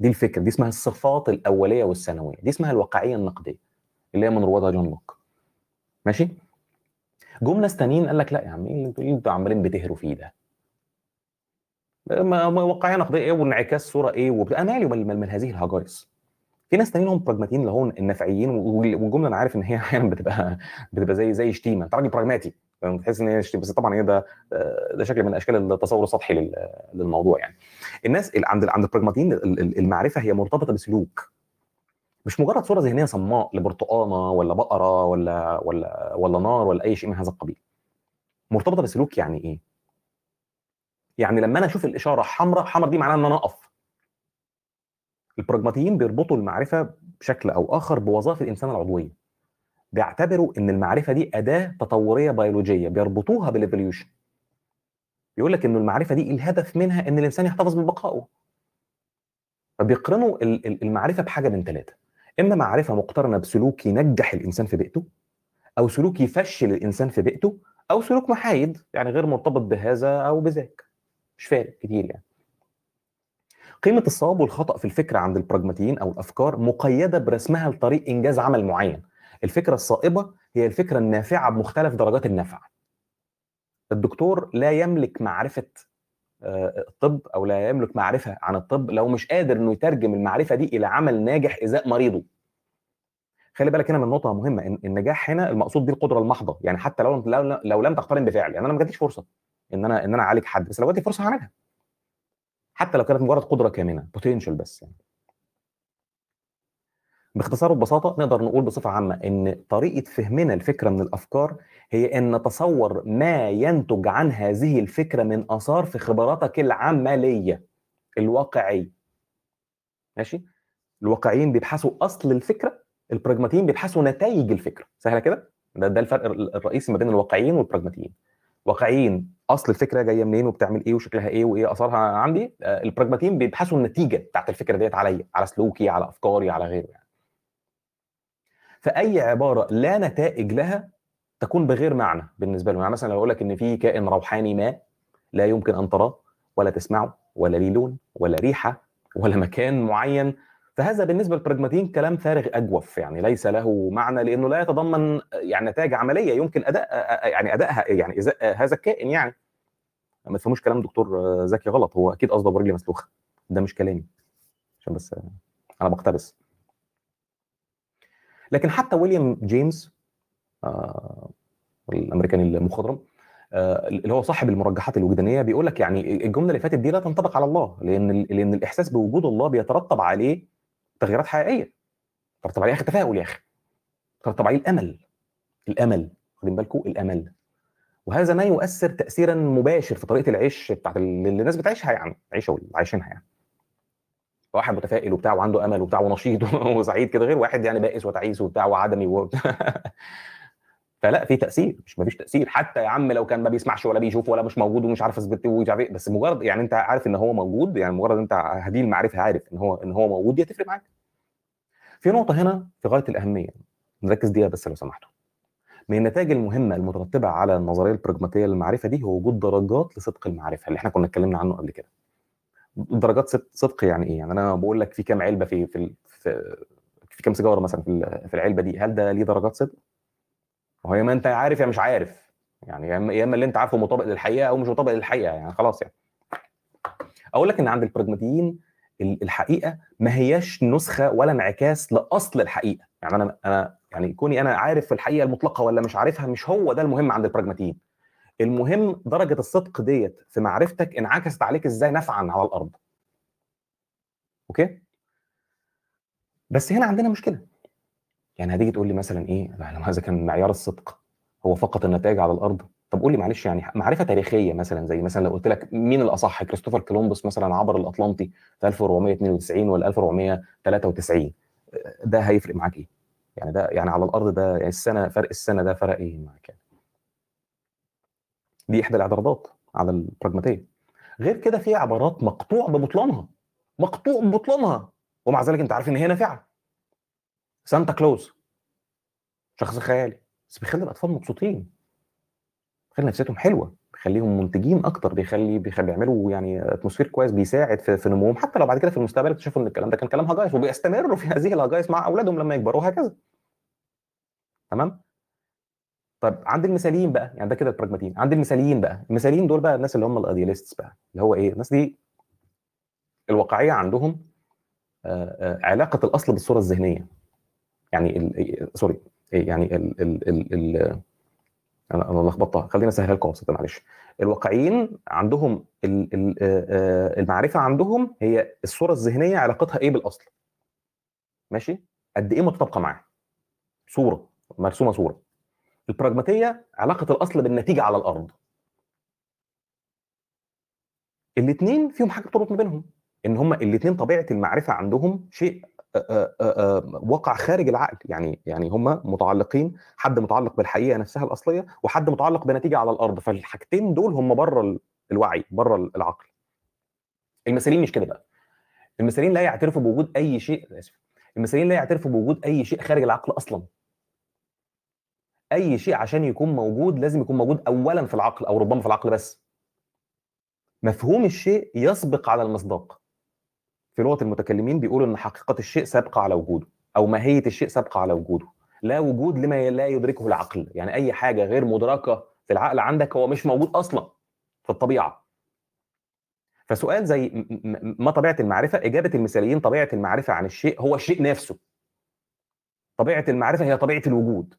دي الفكرة. دي اسمها الصفات الأولية والثانوية. دي اسمها الواقعية النقدية اللي هي من روادها جون لوك. ماشي؟ جم ناس تانيين قال لك لا يا عم إيه اللي أنتوا عمالين بتهروا فيه ده؟ ما نقدية إيه وانعكاس صورة إيه وبتاع أنا مالي من هذه الهجائص في ناس تانيين هم براجماتيين اللي هم النافعيين والجملة أنا عارف إن هي (laughs) أحيانا بتبقى بتبقى زي زي شتيمة. انت راجل براجماتي تحس إن هي شتيمة بس طبعا هي ده ده شكل من أشكال التصور السطحي للموضوع يعني. الناس عند عند البراجماتيين المعرفة هي مرتبطة بسلوك. مش مجرد صورة ذهنية صماء لبرتقانة ولا بقرة ولا ولا ولا نار ولا أي شيء من هذا القبيل. مرتبطة بسلوك يعني إيه؟ يعني لما أنا أشوف الإشارة حمراء حمراء دي معناها إن أنا أقف. البراجماتيين بيربطوا المعرفة بشكل أو آخر بوظائف الإنسان العضوية. بيعتبروا إن المعرفة دي أداة تطورية بيولوجية بيربطوها بالايفوليوشن بيقول لك إن المعرفة دي الهدف منها إن الإنسان يحتفظ ببقائه. فبيقرنوا المعرفة بحاجة من ثلاثة إما معرفة مقترنة بسلوك ينجح الإنسان في بيئته أو سلوك يفشل الإنسان في بيئته أو سلوك محايد يعني غير مرتبط بهذا أو بذاك. مش فارق كتير يعني. قيمة الصواب والخطأ في الفكرة عند البراجماتيين أو الأفكار مقيدة برسمها لطريق إنجاز عمل معين. الفكرة الصائبة هي الفكرة النافعة بمختلف درجات النفع. الدكتور لا يملك معرفة الطب أو لا يملك معرفة عن الطب لو مش قادر إنه يترجم المعرفة دي إلى عمل ناجح إزاء مريضه. خلي بالك هنا من نقطة مهمة ان النجاح هنا المقصود بيه القدرة المحضة يعني حتى لو لو, لو لم تقترن بفعل يعني أنا ما جاتليش فرصة إن أنا إن أنا أعالج حد بس لو جات لي فرصة هعملها حتى لو كانت مجرد قدرة كامنة بوتنشال بس يعني. باختصار وببساطة نقدر نقول بصفة عامة إن طريقة فهمنا الفكرة من الأفكار هي إن نتصور ما ينتج عن هذه الفكرة من آثار في خبراتك العملية الواقعية. ماشي؟ الواقعيين بيبحثوا أصل الفكرة البراجماتيين بيبحثوا نتائج الفكرة. سهله كده؟ ده ده الفرق الرئيسي ما بين الواقعيين والبراجماتيين واقعيين أصل الفكرة جاية منين وبتعمل إيه وشكلها إيه وإيه آثارها عندي؟ البراجماتيين بيبحثوا النتيجة بتاعت الفكرة ديت عليا على سلوكي على أفكاري على غيره فأي عبارة لا نتائج لها تكون بغير معنى بالنسبة له يعني مثلا لو أقول لك إن في كائن روحاني ما لا يمكن أن تراه ولا تسمعه ولا ليه لون ولا ريحة ولا مكان معين فهذا بالنسبة للبراجماتيين كلام فارغ أجوف. يعني ليس له معنى لأنه لا يتضمن يعني نتائج عملية يمكن أداء يعني ادائها يعني ازاء هذا الكائن يعني. ما تفهموش كلام دكتور زكي غلط هو أكيد قصده برجلي مسلوخة. ده مش كلامي. عشان بس أنا بقتبس. لكن حتى ويليام جيمس آه الأمريكاني المخضرم آه اللي هو صاحب المرجحات الوجدانية بيقول لك يعني الجملة اللي فاتت دي لا تنطبق على الله لأن لأن الإحساس بوجود الله بيترتب عليه تغييرات حقيقية. ترتب عليه يا أخي تفاؤل يا أخي. ترتب عليه الأمل. الأمل. واخدين بالكم الأمل. وهذا ما يؤثر تاثيرا مباشر في طريقة العيش بتاعت اللي الناس بتعيشها يعني عيشة عايشينها يعني. واحد متفائل وبتاع وعنده أمل وبتاع ونشيط (laughs) وسعيد كده غير واحد يعني بائس وتعيس وبتاع وعدمي و... (laughs) فلا في تأثير مش مفيش تأثير. حتى يا عم لو كان ما بيسمعش ولا بيشوف ولا مش موجود ومش عارف اثبت ومش عارف إيه بس مجرد يعني أنت عارف إن هو موجود يعني مجرد أنت هذه المعرفه عارف إن هو إن هو موجود دي هتفرق معاك. في نقطة هنا في غاية الأهمية نركز ديها بس لو سمحتوا. من النتائج المهمة المترتبة على النظرية البراجماتيه للمعرفة دي هو وجود درجات لصدق المعرفة اللي إحنا كنا اتكلمنا عنه قبل كده. درجات صدق يعني إيه؟ يعني أنا بقول لك في كام علبة في في في, في كام سيجارة مثلا في العلبة دي؟ هل ده ليه درجات صدق؟ هو يا ما أنت عارف يا مش عارف. يعني يا إما اللي أنت عارفه مطابق للحقيقة أو مش مطابق للحقيقة يعني خلاص يعني. أقول لك إن عند البراجماتيين الحقيقة ما هياش نسخة ولا انعكاس لأصل الحقيقة. يعني أنا أنا يعني كوني أنا عارف الحقيقة المطلقة ولا مش عارفها مش هو ده المهم عند البراجماتيين. المهم درجة الصدق ديت في معرفتك انعكست عليك إزاي نفعا على الأرض. okay؟ بس هنا عندنا مشكلة. يعني هتيجي تقول لي مثلا إيه؟ هذا كان معيار الصدق هو فقط النتائج على الأرض. طب قول لي معلش يعني معرفة تاريخية مثلا زي مثلا لو قلت لك مين الأصح؟ كريستوفر كولومبوس مثلا عبر الأطلنطي في 1492 ولا 1493 ده هيفرق معاك إيه؟ يعني ده يعني على الأرض ده يعني السنة فرق السنة ده فرق إيه معاك يعني؟ دي احدى الاعتراضات على البراجماتية. غير كده في عبارات مقطوع ببطلانها مقطوع ببطلانها ومع ذلك أنت عارف إن هي نافعة. سانتا كلوز شخص خيالي. بس بيخلي الأطفال مبسوطين. بيخلي نفسيتهم حلوة. بيخليهم منتجين أكتر. بيخلي بيعملوا يعني atmosphere كويس بيساعد في, في نموهم. حتى لو بعد كده في المستقبل اكتشفوا إن الكلام ده كان كلام هجايس وبيستمروا في هذه الهجايس مع أولادهم لما يكبروا وهكذا. تمام؟ طيب عند المثاليين بقى يعني ده كده البراجماتيين عند المثاليين بقى المثاليين دول بقى الناس اللي هم الإيدياليستس بقى اللي هو إيه الناس دي الواقعية عندهم علاقة الأصل بالصورة الذهنية. يعني. سوري يعني ال ال ال ال أنا أنا لخبطتها. خلينا اسهلها لكم بسيطة معلش. الواقعيين عندهم. ال... المعرفة عندهم هي الصورة الذهنية علاقتها إيه بالأصل. ماشي؟ قد إيه متطابقة معاه صورة مرسومة صورة. البراجماتيه علاقة الأصل بالنتيجة على الأرض. الاثنين فيهم حاجة تربط ما بينهم إن هم الاثنين طبيعة المعرفة عندهم شيء وقع خارج العقل. يعني يعني هم متعلقين حد متعلق بالحقيقة نفسها الأصلية وحد متعلق بنتيجة على الأرض. فالحاجتين دول هم بره الوعي بره العقل. المثاليين مش كده بقى. المثاليين لا يعترفوا بوجود أي شيء أسف المثاليين لا يعترفوا بوجود أي شيء خارج العقل أصلا. أي شيء عشان يكون موجود لازم يكون موجود اولا في العقل أو ربما في العقل بس. مفهوم الشيء يسبق على المصداق. في لغة المتكلمين بيقولوا إن حقيقة الشيء سابقة على وجوده أو ماهية الشيء سابقة على وجوده. لا وجود لما لا يدركه العقل. يعني أي حاجة غير مدركة في العقل عندك هو مش موجود أصلا في الطبيعة. فسؤال زي ما طبيعة المعرفة؟ إجابة المثاليين طبيعة المعرفة عن الشيء هو الشيء نفسه. طبيعة المعرفة هي طبيعة الوجود.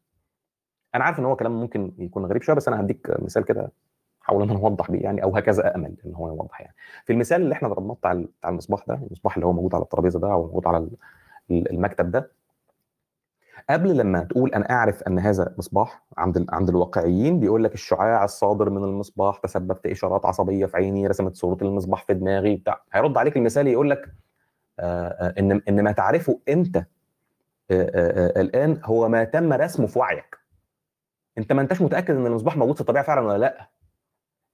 أنا عارف إن هو كلام ممكن يكون غريب شوية بس أنا هديك مثال كده حاول إن أنا أوضح بيه يعني أو هكذا امل إن هو يوضح يعني. في المثال اللي إحنا ضربناه بتاع بتاع المصباح ده المصباح اللي هو موجود على الترابيزة ده أو موجود على المكتب ده قبل لما تقول أنا أعرف أن هذا مصباح عند عند الواقعيين بيقول لك الشعاع الصادر من المصباح تسبب في إشارات عصبية في عيني رسمت صورة المصباح في دماغي بتاع. هيرد عليك المثال يقول لك آه ان إن ما تعرفه أنت آه آه الآن هو ما تم رسمه في وعيك. انت ما انتش متأكد ان المصباح موجود في الطبيعة فعلا ولا لأ.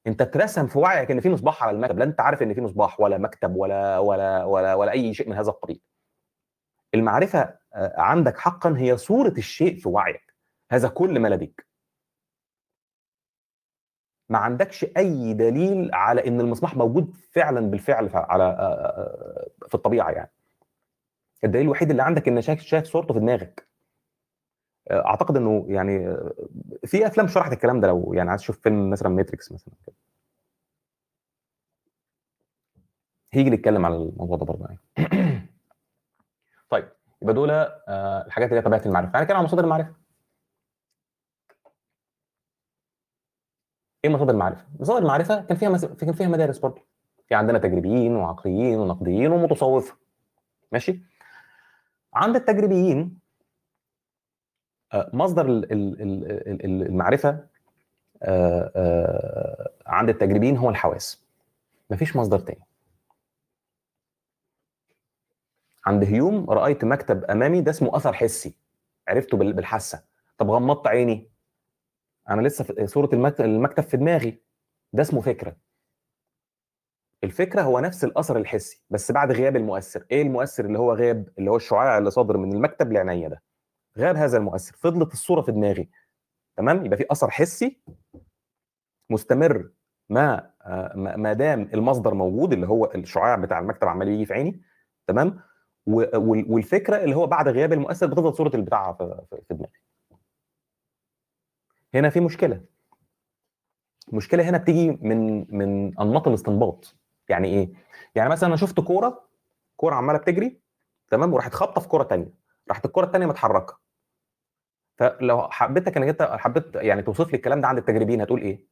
انت اترسم في وعيك ان في مصباح على المكتب لا انت عارف ان في مصباح ولا مكتب ولا ولا ولا ولا أي شيء من هذا القبيل. المعرفة عندك حقا هي صورة الشيء في وعيك. هذا كل ما لديك. ما عندكش أي دليل على إن المصباح موجود فعلا بالفعل على في الطبيعة يعني. الدليل الوحيد اللي عندك إن شايف صورته في دماغك. أعتقد إنه يعني في أفلام شرحت الكلام ده لو يعني عايز تشوف فيلم مثلا ماتريكس مثلا. كده هيجي نتكلم على الموضوع ده برضه يعني. (clears throat) طيب يبقى دول آه الحاجات اللي هي طبيعة المعرفة. هنتكلم عن مصادر المعرفة. إيه مصادر المعرفة؟ مصادر المعرفة كان فيها مس... كان فيها مدارس برضه. في عندنا تجريبيين وعقليين ونقديين ومتصوفة. ماشي؟ عند التجريبيين مصدر المعرفة عند التجريبيين هو الحواس. مفيش مصدر تاني. عند هيوم رأيت مكتب أمامي ده اسمه أثر حسي. عرفته بالحاسة. طب غمضت عيني. أنا لسه في صورة المكتب في دماغي. ده اسمه فكرة. الفكرة هو نفس الأثر الحسي بس بعد غياب المؤثر. إيه المؤثر اللي هو غاب اللي هو الشعاع اللي صادر من المكتب لعينيا ده؟ غاب هذا المؤثر. فضلت الصورة في دماغي. تمام؟ يبقى في أثر حسي مستمر ما ما دام المصدر موجود اللي هو الشعاع بتاع المكتب عمال يجي في عيني. تمام؟ والفكرة اللي هو بعد غياب المؤثر بتفضل صورة البتاع في دماغي. هنا في مشكلة. المشكلة هنا بتيجي من من أنماط الاستنباط. يعني إيه؟ يعني مثلا أنا شفت كورة كورة عمالة بتجري تمام؟ وراحت خابطة في كورة ثانية راحت الكورة الثانية متحركة. فلو حبيتك إنك أنت حبيت يعني توصف لي الكلام ده عند التجريبيين هتقول إيه؟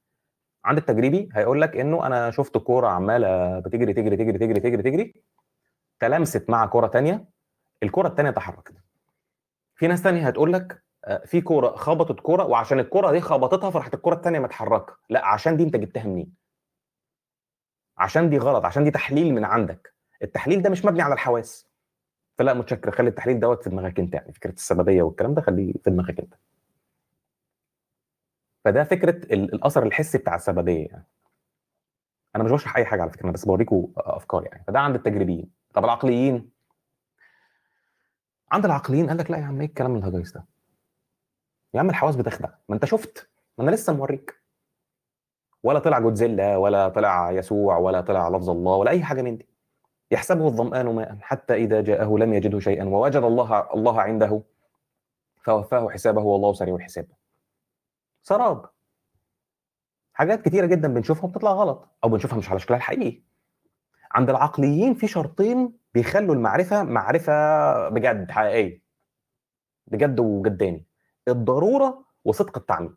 عند التجريبي هيقول لك إنه أنا شفت كورة عمالة بتجري تجري تجري تجري تجري تجري تلامست مع كورة ثانية الكورة الثانية تحركت في ناس ثانية هتقول لك في كورة خبطت كورة وعشان الكورة دي خبطتها فراحت الكورة الثانية متحركة. لا عشان دي أنت جبتها منين؟ عشان دي غلط عشان دي تحليل من عندك. التحليل ده مش مبني على الحواس. فلا متشكر. خلي التحليل دوت في دماغك انت يعني فكرة السببية والكلام ده خليه في دماغك انت. فده فكرة الأثر الحسي بتاع السببية يعني. أنا مش بشرح أي حاجة على فكرة أنا بس بوريكم أفكار يعني. فده عند التجريبيين. طب العقليين؟ عند العقليين قال لك لا يا عم إيه الكلام الهجايس ده؟ يا عم الحواس بتخدع. ما أنت شفت؟ ما أنا لسه موريك. ولا طلع جودزيلا ولا طلع يسوع ولا طلع لفظ الله ولا أي حاجة من دي. يحسبه الظمآن ماء حتى إذا جاءه لم يجده شيئا. ووجد الله الله عنده فوفاه حسابه والله سريع الحساب. سراب. حاجات كتيرة جدا بنشوفها بتطلع غلط أو بنشوفها مش على شكلها الحقيقي. عند العقليين في شرطين بيخلوا المعرفة معرفة بجد حقيقية. بجد وجداني. الضرورة وصدق التعميم.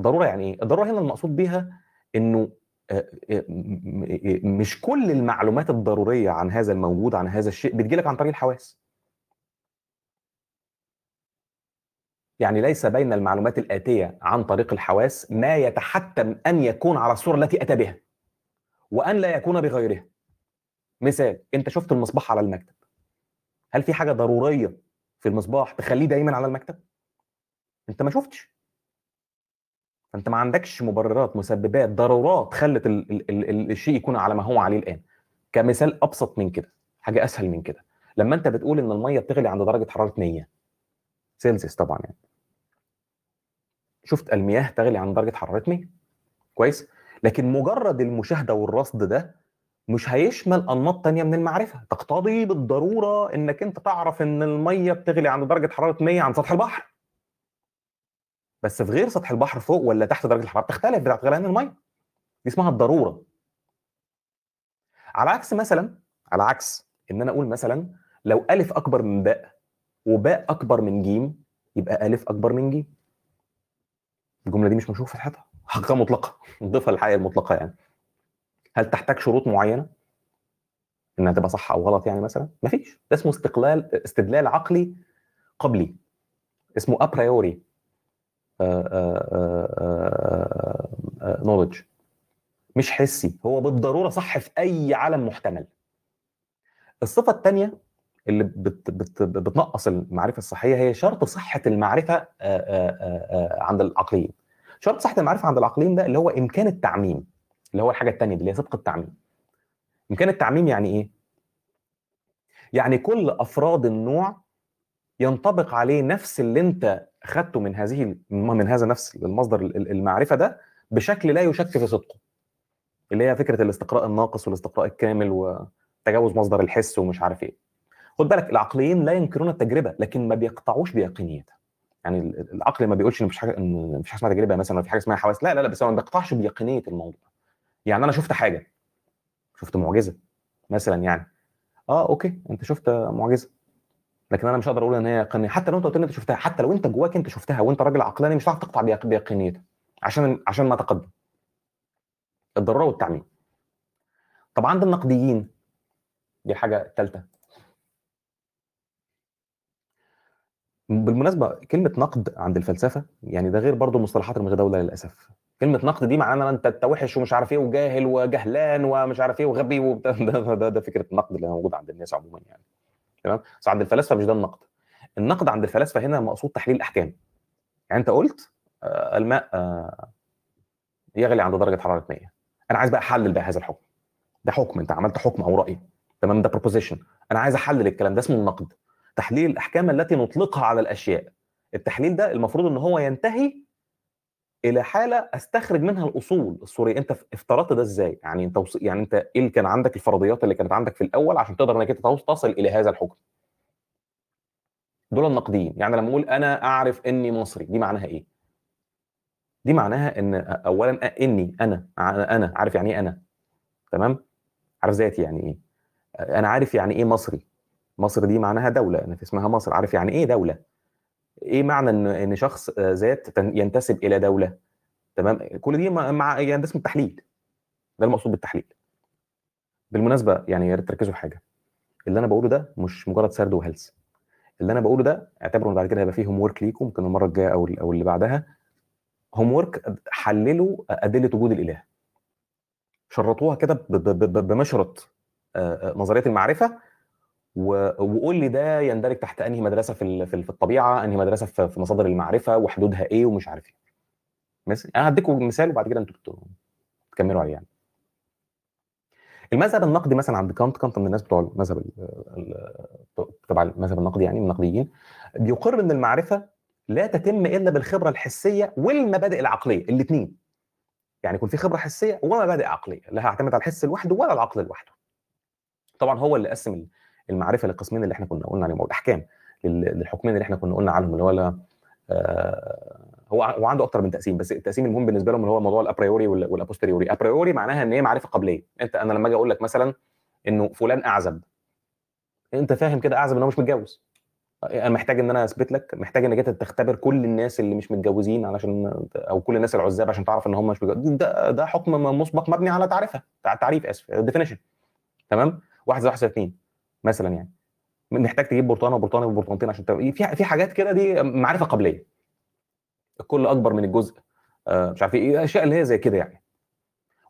ضرورة يعني إيه؟ الضرورة هنا المقصود بيها إنه مش كل المعلومات الضرورية عن هذا الموجود عن هذا الشيء بتجيلك عن طريق الحواس. يعني ليس بين المعلومات الآتية عن طريق الحواس ما يتحتم أن يكون على الصورة التي أتى بها وأن لا يكون بغيرها. مثال أنت شفت المصباح على المكتب. هل في حاجة ضرورية في المصباح تخليه دايما على المكتب؟ أنت ما شفتش. فانت ما عندكش مبررات مسببات ضرورات خلت ال ال ال الشيء يكون على ما هو عليه الآن. كمثال أبسط من كده حاجة أسهل من كده. لما أنت بتقول إن المية بتغلي عند درجة حرارة 100 سيلسيوس طبعا يعني. شفت المياه تغلي عند درجة حرارة 100 كويس. لكن مجرد المشاهدة والرصد ده مش هيشمل أنماط تانية من المعرفة. تقتضي بالضرورة إنك أنت تعرف إن المية بتغلي عند درجة حرارة 100 عن سطح البحر. بس في غير سطح البحر فوق ولا تحت درجة الحرارة بتختلف بتاعت غليان المية. دي اسمها الضرورة. على عكس مثلا على عكس إن أنا أقول مثلا لو ألف أكبر من باء وباء أكبر من جيم يبقى ألف أكبر من جيم. الجملة دي مش مشهورة في الحيطه حقيقه مطلقة. (laughs) نضيفها للحقيقه المطلقة يعني. هل تحتاج شروط معينة؟ إنها تبقى صح أو غلط يعني مثلا؟ مفيش. ده اسمه استدلال استدلال عقلي قبلي. اسمه a priori knowledge مش حسي. هو بالضرورة صح في أي عالم محتمل. الصفة الثانية اللي بت بت بتنقص المعرفة الصحية هي شرط صحة المعرفة عند العقليين. شرط صحة المعرفة عند العقليين ده اللي هو إمكان التعميم اللي هو الحاجة الثانية اللي هي صدق التعميم. إمكان التعميم يعني إيه؟ يعني كل أفراد النوع ينطبق عليه نفس اللي أنت اخذته من هذه من هذا نفس المصدر المعرفة ده بشكل لا يشك في صدقه. اللي هي فكرة الاستقراء الناقص والاستقراء الكامل وتجاوز مصدر الحس ومش عارف إيه. خد بالك العقليين لا ينكرون التجربة لكن ما بيقطعوش بيقينيتها. يعني العقل ما بيقولش إن مفيش حاجة إن مفيش حاجة اسمها تجربة مثلا ولا في حاجة اسمها حواس. لا لا لا بس هو ما بيقطعش بيقينية الموضوع. يعني أنا شفت حاجة. شفت معجزة مثلا يعني. آه أوكي. أنت شفت معجزة. لكن أنا مش هقدر أقول إن هي يقينيه حتى لو أنت قلت أنت شفتها حتى لو أنت جواك أنت شفتها وأنت راجل عقلاني مش هتعرف تقطع بيقينيتها عشان عشان ما تقدم. الضرورة والتعميم. طب عند النقديين دي الحاجة الثالثه بالمناسبة كلمة نقد عند الفلسفة يعني ده غير برضو المصطلحات المتداولة للأسف. كلمة نقد دي معناها إن انت أنت وحش ومش عارف إيه وجاهل وجهلان ومش عارف إيه وغبي وبتاع. (laughs) ده, ده, ده فكرة النقد اللي موجودة عند الناس عموما يعني. تمام؟ بس عند الفلاسفة مش ده النقد. النقد عند الفلاسفة هنا مقصود تحليل الأحكام. يعني أنت قلت آه الماء آه يغلي عند درجة حرارة 100 أنا عايز بقى أحلل بقى هذا الحكم. ده حكم. أنت عملت حكم أو رأي. تمام؟ ده بروبوزيشن أنا عايز أحلل الكلام ده. اسمه النقد. تحليل الأحكام التي نطلقها على الأشياء. التحليل ده المفروض إن هو ينتهي إلى حالة أستخرج منها الأصول. الصوريه أنت افترضت ده إزاي؟ يعني أنت يعني أنت إيه اللي كان عندك الفرضيات اللي كانت عندك في الأول عشان تقدر إنك أنت تصل إلى هذا الحكم؟ دول النقديين يعني لما أقول أنا أعرف إني مصري دي معناها إيه؟ دي معناها إن اولا إني أنا أنا عارف يعني إيه أنا؟ تمام؟ عارف ذاتي يعني إيه؟ أنا عارف يعني إيه مصري. مصر دي معناها دولة أنا في اسمها مصر عارف يعني إيه دولة؟ إيه معنى ان إن شخص ذات ينتسب إلى دولة؟ تمام؟ كل دي مع يعني ده اسمه التحليل. ده المقصود بالتحليل. بالمناسبة يعني يا ريت تركزوا في حاجة. اللي أنا بقوله ده مش مجرد سرد وهلس. اللي أنا بقوله ده اعتبروا بعد كده هيبقى فيه هوم ورك ليكم ممكن المرة الجاية أو أو اللي بعدها. هوم ورك حللوا أدلة وجود الإله. شرطوها كده بمشرط نظرية المعرفة وقول لي ده يندرج تحت أنهي مدرسة في في الطبيعة أنهي مدرسة في مصادر المعرفة وحدودها إيه ومش عارف إيه. بس أنا هديكم مثال وبعد كده أنتوا تكملوا عليه يعني. المذهب النقدي مثلا عند كانت كانت من الناس بتوع المذهب تبع المذهب النقدي يعني النقديين بيقر إن المعرفة لا تتم إلا بالخبرة الحسية والمبادئ العقلية الاثنين يعني يكون في خبرة حسية ومبادئ عقلية لا هعتمد على الحس لوحده ولا العقل لوحده طبعا هو اللي قسم المعرفة للقسمين اللي إحنا كنا قلنا عليهم أو الأحكام للحكمين اللي إحنا كنا قلنا عنهم اللي هو آه هو هو عنده أكتر من تقسيم بس التقسيم المهم بالنسبة لهم اللي هو موضوع الابريوري والابوستيريوري ابريوري معناها إن هي معرفة قبلية أنت أنا لما أجي أقول لك مثلا إنه فلان أعزب أنت فاهم كده أعزب إن هو مش متجوز. أنا محتاج إن أنا أثبت لك محتاج إنك أنت تختبر كل الناس اللي مش متجوزين علشان أو كل الناس العزاب عشان تعرف إن هم مش متجوزين ده ده حكم مسبق مبني على تعريفها تعريف آسف definition تمام؟ واحد زائد واحد زائد اثنين مثلا يعني. محتاج تجيب برتقانة وبرتقانة وبرتقانتين عشان في في حاجات كده دي معرفة قبلية الكل أكبر من الجزء. آه مش عارف إيه أشياء اللي هي زي كده يعني.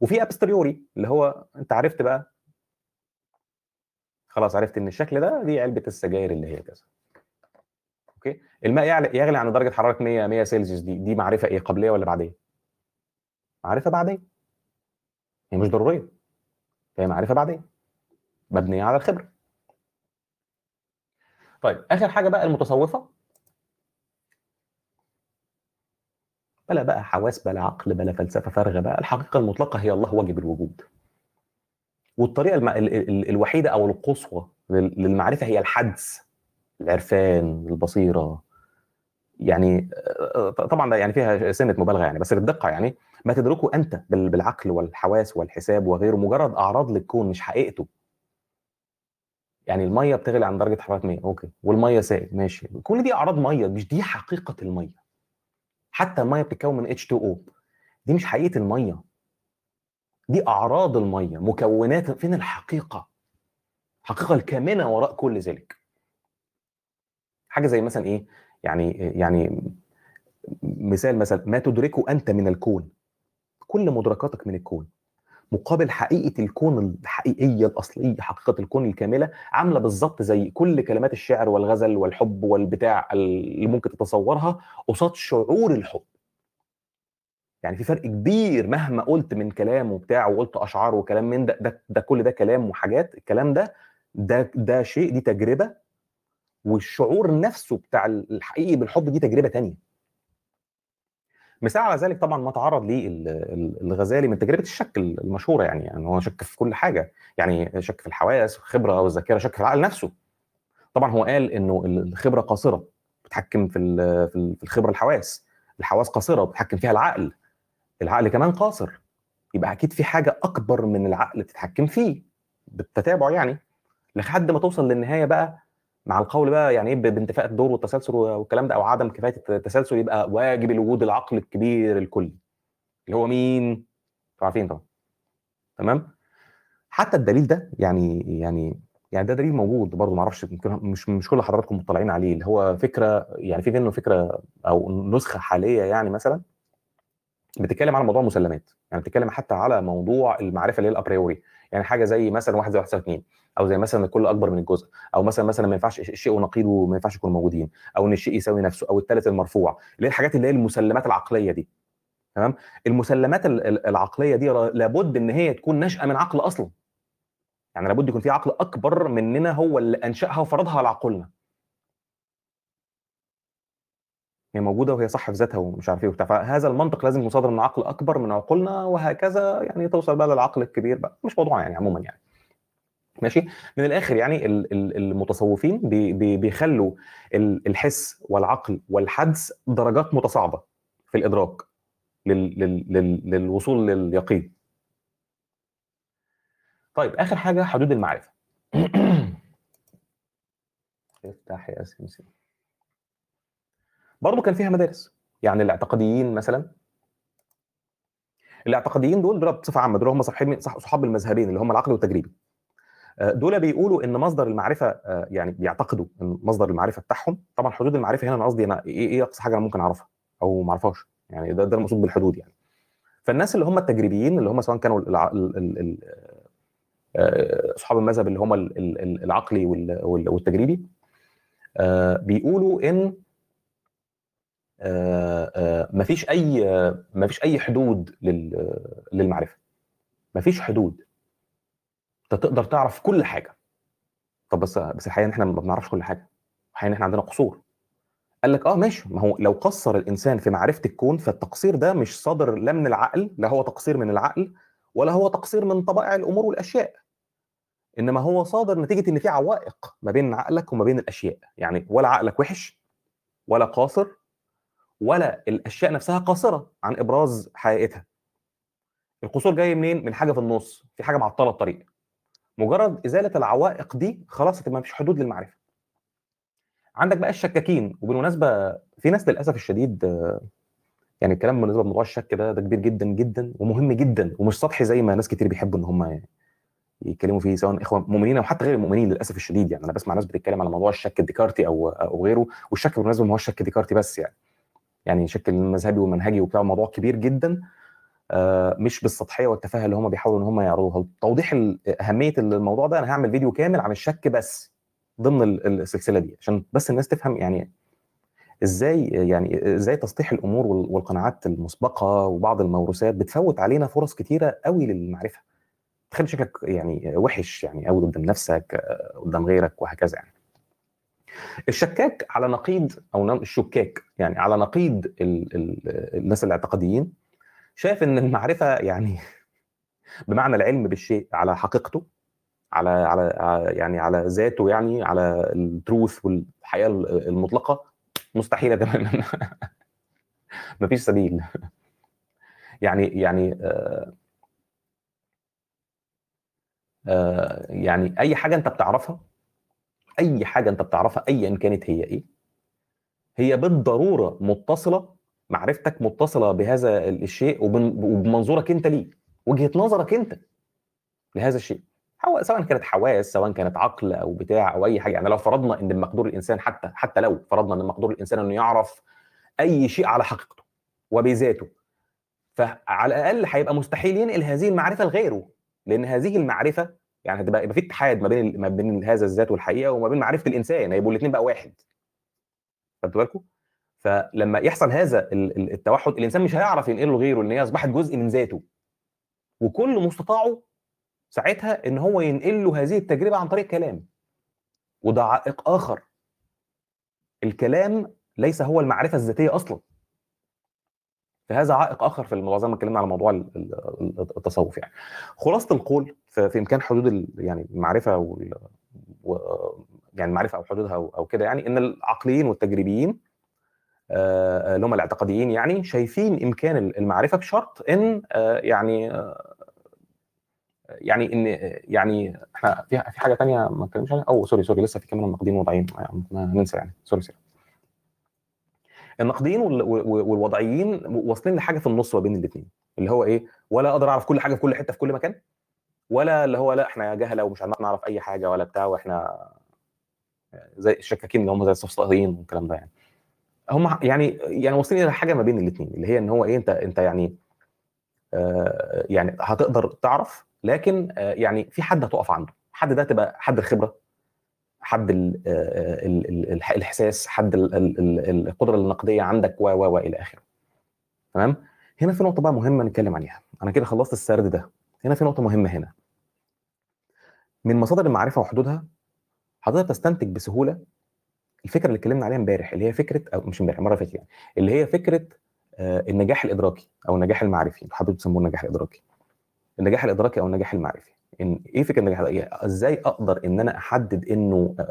وفي a posteriori اللي هو أنت عرفت بقى. خلاص عرفت إن الشكل ده دي علبة السجاير اللي هي كذا. okay؟ الماء يغلي عند درجة حرارة 100 100 سيلسيوس. دي دي معرفة إيه قبلية ولا بعدية؟ معرفة بعدية. هي مش ضرورية. هي معرفة بعدية. مبنية على الخبرة. طيب آخر حاجة بقى المتصوفة. بلا بقى حواس بلا عقل بلا فلسفة فارغة بقى. الحقيقة المطلقة هي الله واجب الوجود. والطريقة الم... ال... ال... الوحيدة أو القصوى للمعرفة هي الحدس العرفان البصيرة. يعني طبعا ده يعني فيها سنة مبالغة يعني بس بالدقة يعني. ما تدركه أنت بالعقل والحواس والحساب وغيره مجرد أعراض للكون مش حقيقته. يعني المية بتغلي عند درجة حرارة 100 أوكي. والمية سائل. ماشي. كل دي أعراض مية مش دي حقيقة المية. حتى المية بتتكون من H2O دي مش حقيقة المية. دي أعراض المية مكونات فين الحقيقة؟ الحقيقة الكامنة وراء كل ذلك. حاجة زي مثلا إيه؟ يعني يعني مثال مثلا ما تدركه أنت من الكون. كل مدركاتك من الكون. مقابل حقيقة الكون الحقيقيه الأصلية حقيقة الكون الكاملة عاملة بالظبط زي كل كلمات الشعر والغزل والحب والبتاع اللي ممكن تتصورها قصاد شعور الحب. يعني في فرق كبير مهما قلت من كلام وبتاع وقلت أشعار وكلام من ده ده, ده كل ده كلام وحاجات الكلام ده ده ده شيء دي تجربة والشعور نفسه بتاع الحقيقي بالحب دي تجربة تانية. مثال على ذلك طبعا ما تعرض ليه الغزالي من تجربة الشك المشهورة يعني يعني هو شك في كل حاجة. يعني شك في الحواس الخبره والذاكره شك في العقل نفسه. طبعا هو قال إنه الخبرة قاصرة بتحكم في في الخبرة الحواس. الحواس قاصرة بتحكم فيها العقل. العقل كمان قاصر. يبقى أكيد في حاجة أكبر من العقل تتحكم فيه بالتتابع يعني. لحد ما توصل للنهاية بقى مع القول بقى يعني إيه بانتفاء الدور والتسلسل والكلام ده أو عدم كفايه التسلسل يبقى واجب الوجود العقل الكبير الكلي اللي هو مين؟ عارفين طبعا؟ تمام؟ حتى الدليل ده يعني يعني يعني ده دليل موجود برضه ما أعرفش مش مش كل حضراتكم مطلعين عليه. اللي هو فكرة يعني في منه فكرة أو نسخة حالية يعني مثلا بتتكلم على موضوع المسلمات يعني بتتكلم حتى على موضوع المعرفة اللي هي الأبريوري. يعني حاجة زي مثلا واحد زي واحد اثنين أو زي مثلا الكل أكبر من الجزء أو مثلا مثلا ما ينفعش الشيء ونقيضه ما ينفعش يكونوا موجودين أو إن الشيء يساوي نفسه أو الثالث المرفوع اللي هي الحاجات اللي هي المسلمات العقلية دي. تمام؟ المسلمات العقلية دي لابد إن هي تكون ناشئة من عقل أصلا. يعني لابد يكون في عقل أكبر مننا هو اللي أنشأها وفرضها على عقولنا. هي موجودة وهي صح في ذاتها ومش عارف إيه وبتاع. فهذا المنطق لازم يصادر من عقل أكبر من عقولنا وهكذا يعني توصل بقى للعقل الكبير بقى. مش موضوع يعني عموما يعني. ماشي؟ من الآخر يعني المتصوفين بيخلوا الحس والعقل والحدس درجات متصاعدة في الإدراك للوصول لليقين. طيب آخر حاجة حدود المعرفة. (coughs) افتح يا سمسم برضه كان فيها مدارس. يعني الاعتقاديين مثلا الاعتقاديين دول دول بصفة عامة دول هم صاحبين صحاب المذهبين اللي هم العقل والتجريبي. دول بيقولوا إن مصدر المعرفة يعني بيعتقدوا إن مصدر المعرفة بتاعهم. طبعا حدود المعرفة هنا أنا قصدي أنا إيه إيه أقصى حاجة أنا ممكن أعرفها أو ما أعرفهاش. يعني ده ده المقصود بالحدود يعني. فالناس اللي هم التجريبيين اللي هم سواء كانوا. ال... أصحاب المذهب اللي هم العقلي والتجريبي بيقولوا إن مفيش أي مفيش أي حدود للمعرفة. مفيش حدود. أنت تقدر تعرف كل حاجة. طب بس بس الحقيقة إن إحنا ما بنعرفش كل حاجة. الحقيقة إن إحنا عندنا قصور. قال لك آه ماشي. ما هو لو قصر الإنسان في معرفة الكون فالتقصير ده مش صادر لا من العقل لا هو تقصير من العقل ولا هو تقصير من طبائع الأمور والأشياء. إنما هو صادر نتيجة إن في عوائق ما بين عقلك وما بين الأشياء. يعني ولا عقلك وحش ولا قاصر ولا الأشياء نفسها قاصرة عن إبراز حقيقتها. القصور جاي منين؟ من حاجة في النص في حاجة معطلة الطريق. مجرد إزالة العوائق دي خلاص تبقى مفيش حدود للمعرفة. عندك بقى الشكاكين وبالمناسبة في ناس للأسف الشديد يعني الكلام بالنسبة لموضوع الشك ده ده كبير جدا جدا ومهم جدا ومش سطحي زي ما ناس كتير بيحبوا إن هم يتكلموا فيه سواء إخوة مؤمنين أو حتى غير المؤمنين للأسف الشديد. يعني أنا بسمع ناس بتتكلم على موضوع الشك الديكارتي أو أو غيره والشك بالمناسبة ما هو الشك ديكارتي بس يعني. يعني شك المذهبي والمنهجي وبتاع موضوع كبير جدا. مش بالسطحية والتفاهة اللي هم بيحاولوا إن هم يعرضوها. توضيح أهمية الموضوع ده أنا هعمل فيديو كامل عن الشك بس ضمن السلسلة دي عشان بس الناس تفهم يعني إزاي يعني إزاي تسطيح الأمور والقناعات المسبقة وبعض الموروثات بتفوت علينا فرص كتيرة قوي للمعرفة. تخلي شكلك يعني وحش يعني قوي قدام نفسك قدام غيرك وهكذا يعني. الشكاك على نقيض أو الشكاك يعني على نقيض ال ال الناس الاعتقاديين شايف إن المعرفة يعني (laughs) بمعنى العلم بالشيء على حقيقته على على يعني على ذاته يعني على التروث والحقيقة المطلقة مستحيله تماما (laughs) مفيش سبيل. (laughs) يعني يعني آه آه يعني أي حاجة أنت بتعرفها أي حاجة أنت بتعرفها ايا كانت هي إيه هي بالضرورة متصلة معرفتك متصلة بهذا الشيء وبمنظورك أنت ليه وجهة نظرك أنت لهذا الشيء. سواء كانت حواس سواء كانت عقل أو بتاع أو أي حاجة. يعني لو فرضنا إن مقدور الإنسان حتى حتى لو فرضنا إن مقدور الإنسان إنه يعرف أي شيء على حقيقته وبذاته فعلى الأقل هيبقى مستحيل ينقل هذه المعرفة لغيره لأن هذه المعرفة يعني هتبقى يبقى في اتحاد ما بين ما بين هذا الذات والحقيقة وما بين معرفة الإنسان هيبقوا الاثنين بقى واحد. خدتوا بالكم؟ فلما يحصل هذا ال- ال- التوحد الإنسان مش هيعرف ينقله لغيره لأن هي أصبحت جزء من ذاته. وكل مستطاعه ساعتها إن هو ينقل له هذه التجربة عن طريق كلام. وده عائق آخر. الكلام ليس هو المعرفة الذاتية أصلا. فهذا عائق آخر في الموضوع زي ما اتكلمنا على موضوع ال- ال- التصوف يعني. خلاصة القول في إمكان حدود يعني المعرفة و يعني المعرفة أو حدودها أو كده يعني إن العقليين والتجريبيين آه، اللي هم الاعتقاديين يعني شايفين إمكان المعرفة بشرط إن آه، يعني آه، يعني إن يعني إحنا في في حاجة تانية ما اتكلمش عنها أو sorry sorry لسه في كمان النقدين والوضعيين ننسى يعني. sorry sorry. النقديين وال- وال- والوضعيين واصلين لحاجة في النص ما بين الاثنين اللي هو إيه؟ ولا أقدر أعرف كل حاجة في كل حتة في كل مكان. ولا اللي هو لا إحنا جهلة ومش هنعرف نعرف أي حاجة ولا بتاع وإحنا زي الشكاكين اللي هم زي الصفصائيين والكلام ده يعني. هم يعني يعني واصلين إلى حاجة ما بين الاثنين اللي هي إن هو إيه أنت أنت يعني آه يعني هتقدر تعرف لكن آه يعني في حد هتقف عنده. حد ده تبقى حد الخبرة حد ال الإحساس حد ال ال ال القدرة النقدية عندك و و إلى آخره. تمام؟ هنا في نقطة بقى مهمة نتكلم عليها. أنا كده خلصت السرد ده. هنا في نقطة مهمة هنا. من مصادر المعرفة وحدودها حضرتك تستنتج بسهولة الفكرة اللي اتكلمنا عليها امبارح اللي هي فكرة أو مش امبارح المره اللي فاتت يعني اللي هي فكرة آه، النجاح الإدراكي أو النجاح المعرفي أنتوا حابين تسموه النجاح الإدراكي. النجاح الإدراكي أو النجاح المعرفي. إن إيه فكرة النجاح الادراكي إزاي أقدر إن أنا أحدد إنه آه،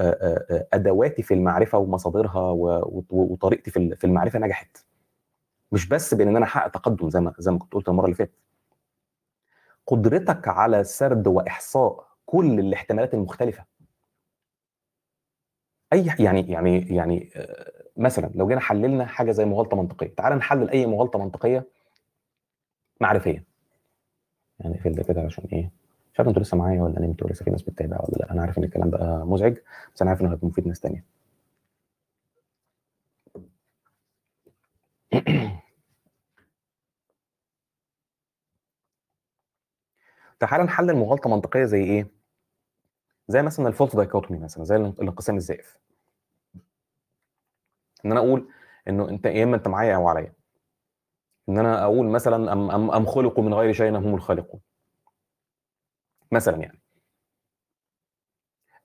آه، أدواتي في المعرفة ومصادرها وطريقتي في المعرفة نجحت؟ مش بس بإن أنا أحقق تقدم زي ما زي ما كنت قلت المرة اللي فاتت. قدرتك على سرد وإحصاء كل الاحتمالات المختلفة. أي يعني يعني يعني آه، مثلا لو جينا حللنا حاجة زي مغالطة منطقية تعال نحلل أي مغالطة منطقية معرفية. يعني في ده كده عشان إيه؟ مش عارف أنتوا لسه معايا ولا نمتوا لسه في ناس بتتابع ولا لأ؟ أنا عارف إن الكلام بقى مزعج بس أنا عارف إنه هيكون مفيد ناس تانية. (clears throat) تعال نحلل مغالطه منطقية زي إيه؟ زي مثلا الفولت دايكوتومي مثلا زي الانقسام الزائف. إن أنا أقول إنه أنت يا إما أنت معايا أو عليا. إن أنا أقول مثلا أم أم أم خلقوا من غير شيء هم الخالقون. مثلا يعني.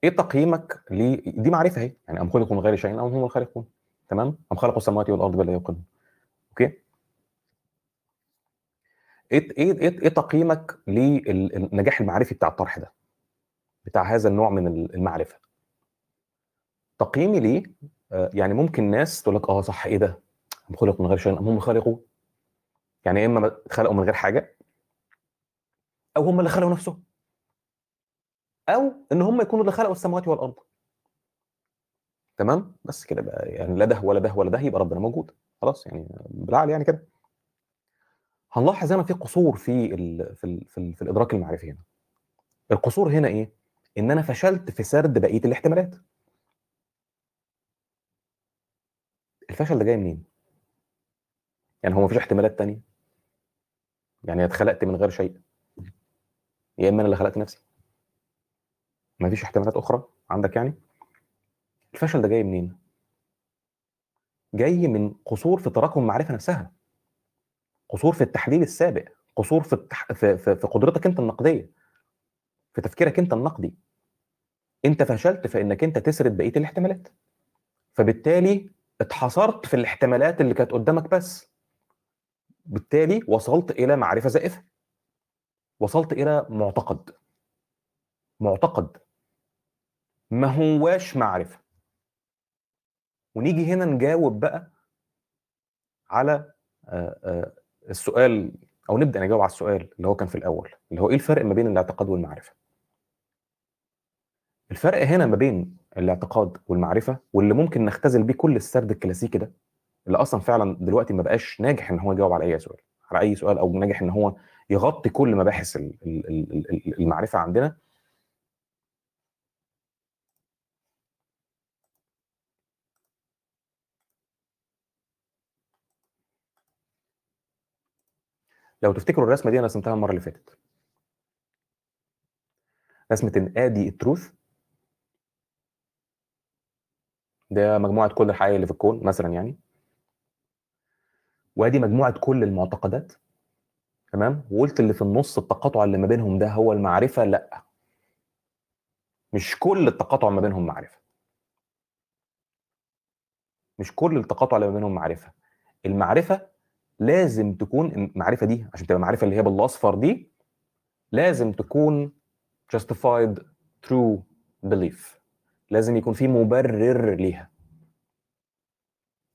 إيه تقييمك ل دي معرفة أهي. يعني أم خلقوا من غير شيء أم هم الخالقون. تمام؟ أم خلقوا السماوات والأرض بل لا يوقنون أوكي إيه إيه إيه إيه تقييمك للنجاح المعرفي بتاع الطرح ده؟ بتاع هذا النوع من المعرفة. تقييمي ليه؟ آه، يعني ممكن ناس تقول لك آه صح إيه ده؟ هم خلقوا من غير شيء هم خلقوا. يعني يا إما خلقوا من غير حاجة أو هم اللي خلقوا نفسهم أو إن هم يكونوا اللي خلقوا السماوات والأرض. تمام؟ بس كده بقى يعني لا ده ولا ده ولا ده يبقى ربنا موجود. خلاص يعني بالعقل يعني كده. هنلاحظ هنا في قصور في ال في ال في, ال في الإدراك المعرفي هنا. القصور هنا إيه؟ إن أنا فشلت في سرد بقية الاحتمالات. الفشل ده جاي منين؟ يعني هو مفيش احتمالات تانية؟ يعني اتخلقت من غير شيء؟ يا إما أنا اللي خلقت نفسي؟ مفيش احتمالات أخرى عندك يعني؟ الفشل ده جاي منين؟ جاي من قصور في تراكم المعرفة نفسها. قصور في التحليل السابق قصور في التح... في, في, في قدرتك انت النقدية في تفكيرك انت النقدي. انت فشلت في انك انت تسرد بقية الاحتمالات. فبالتالي اتحصرت في الاحتمالات اللي كانت قدامك بس. بالتالي وصلت إلى معرفة زائفة. وصلت إلى معتقد. معتقد. ما هواش معرفة. ونيجي هنا نجاوب بقى على السؤال أو نبدأ نجاوب على السؤال اللي هو كان في الأول اللي هو إيه الفرق ما بين الاعتقاد والمعرفة؟ الفرق هنا ما بين الاعتقاد والمعرفة واللي ممكن نختزل بيه كل السرد الكلاسيكي ده اللي أصلا فعلا دلوقتي ما بقاش ناجح إن هو يجاوب على أي سؤال على أي سؤال أو ناجح إن هو يغطي كل مباحث ال- ال- ال- ال- المعرفة عندنا. لو تفتكروا الرسمة دي أنا رسمتها المرة اللي فاتت. رسمة إن آدي التروث. ده مجموعة كل الحقائق اللي في الكون مثلا يعني. وأدي مجموعة كل المعتقدات. تمام؟ وقلت اللي في النص التقاطع اللي ما بينهم ده هو المعرفة؟ لأ. مش كل التقاطع ما بينهم معرفة. مش كل التقاطع اللي ما بينهم معرفة. المعرفة لازم تكون المعرفة دي عشان تبقى معرفه اللي هي بالأصفر دي لازم تكون justified through belief. لازم يكون في مبرر ليها.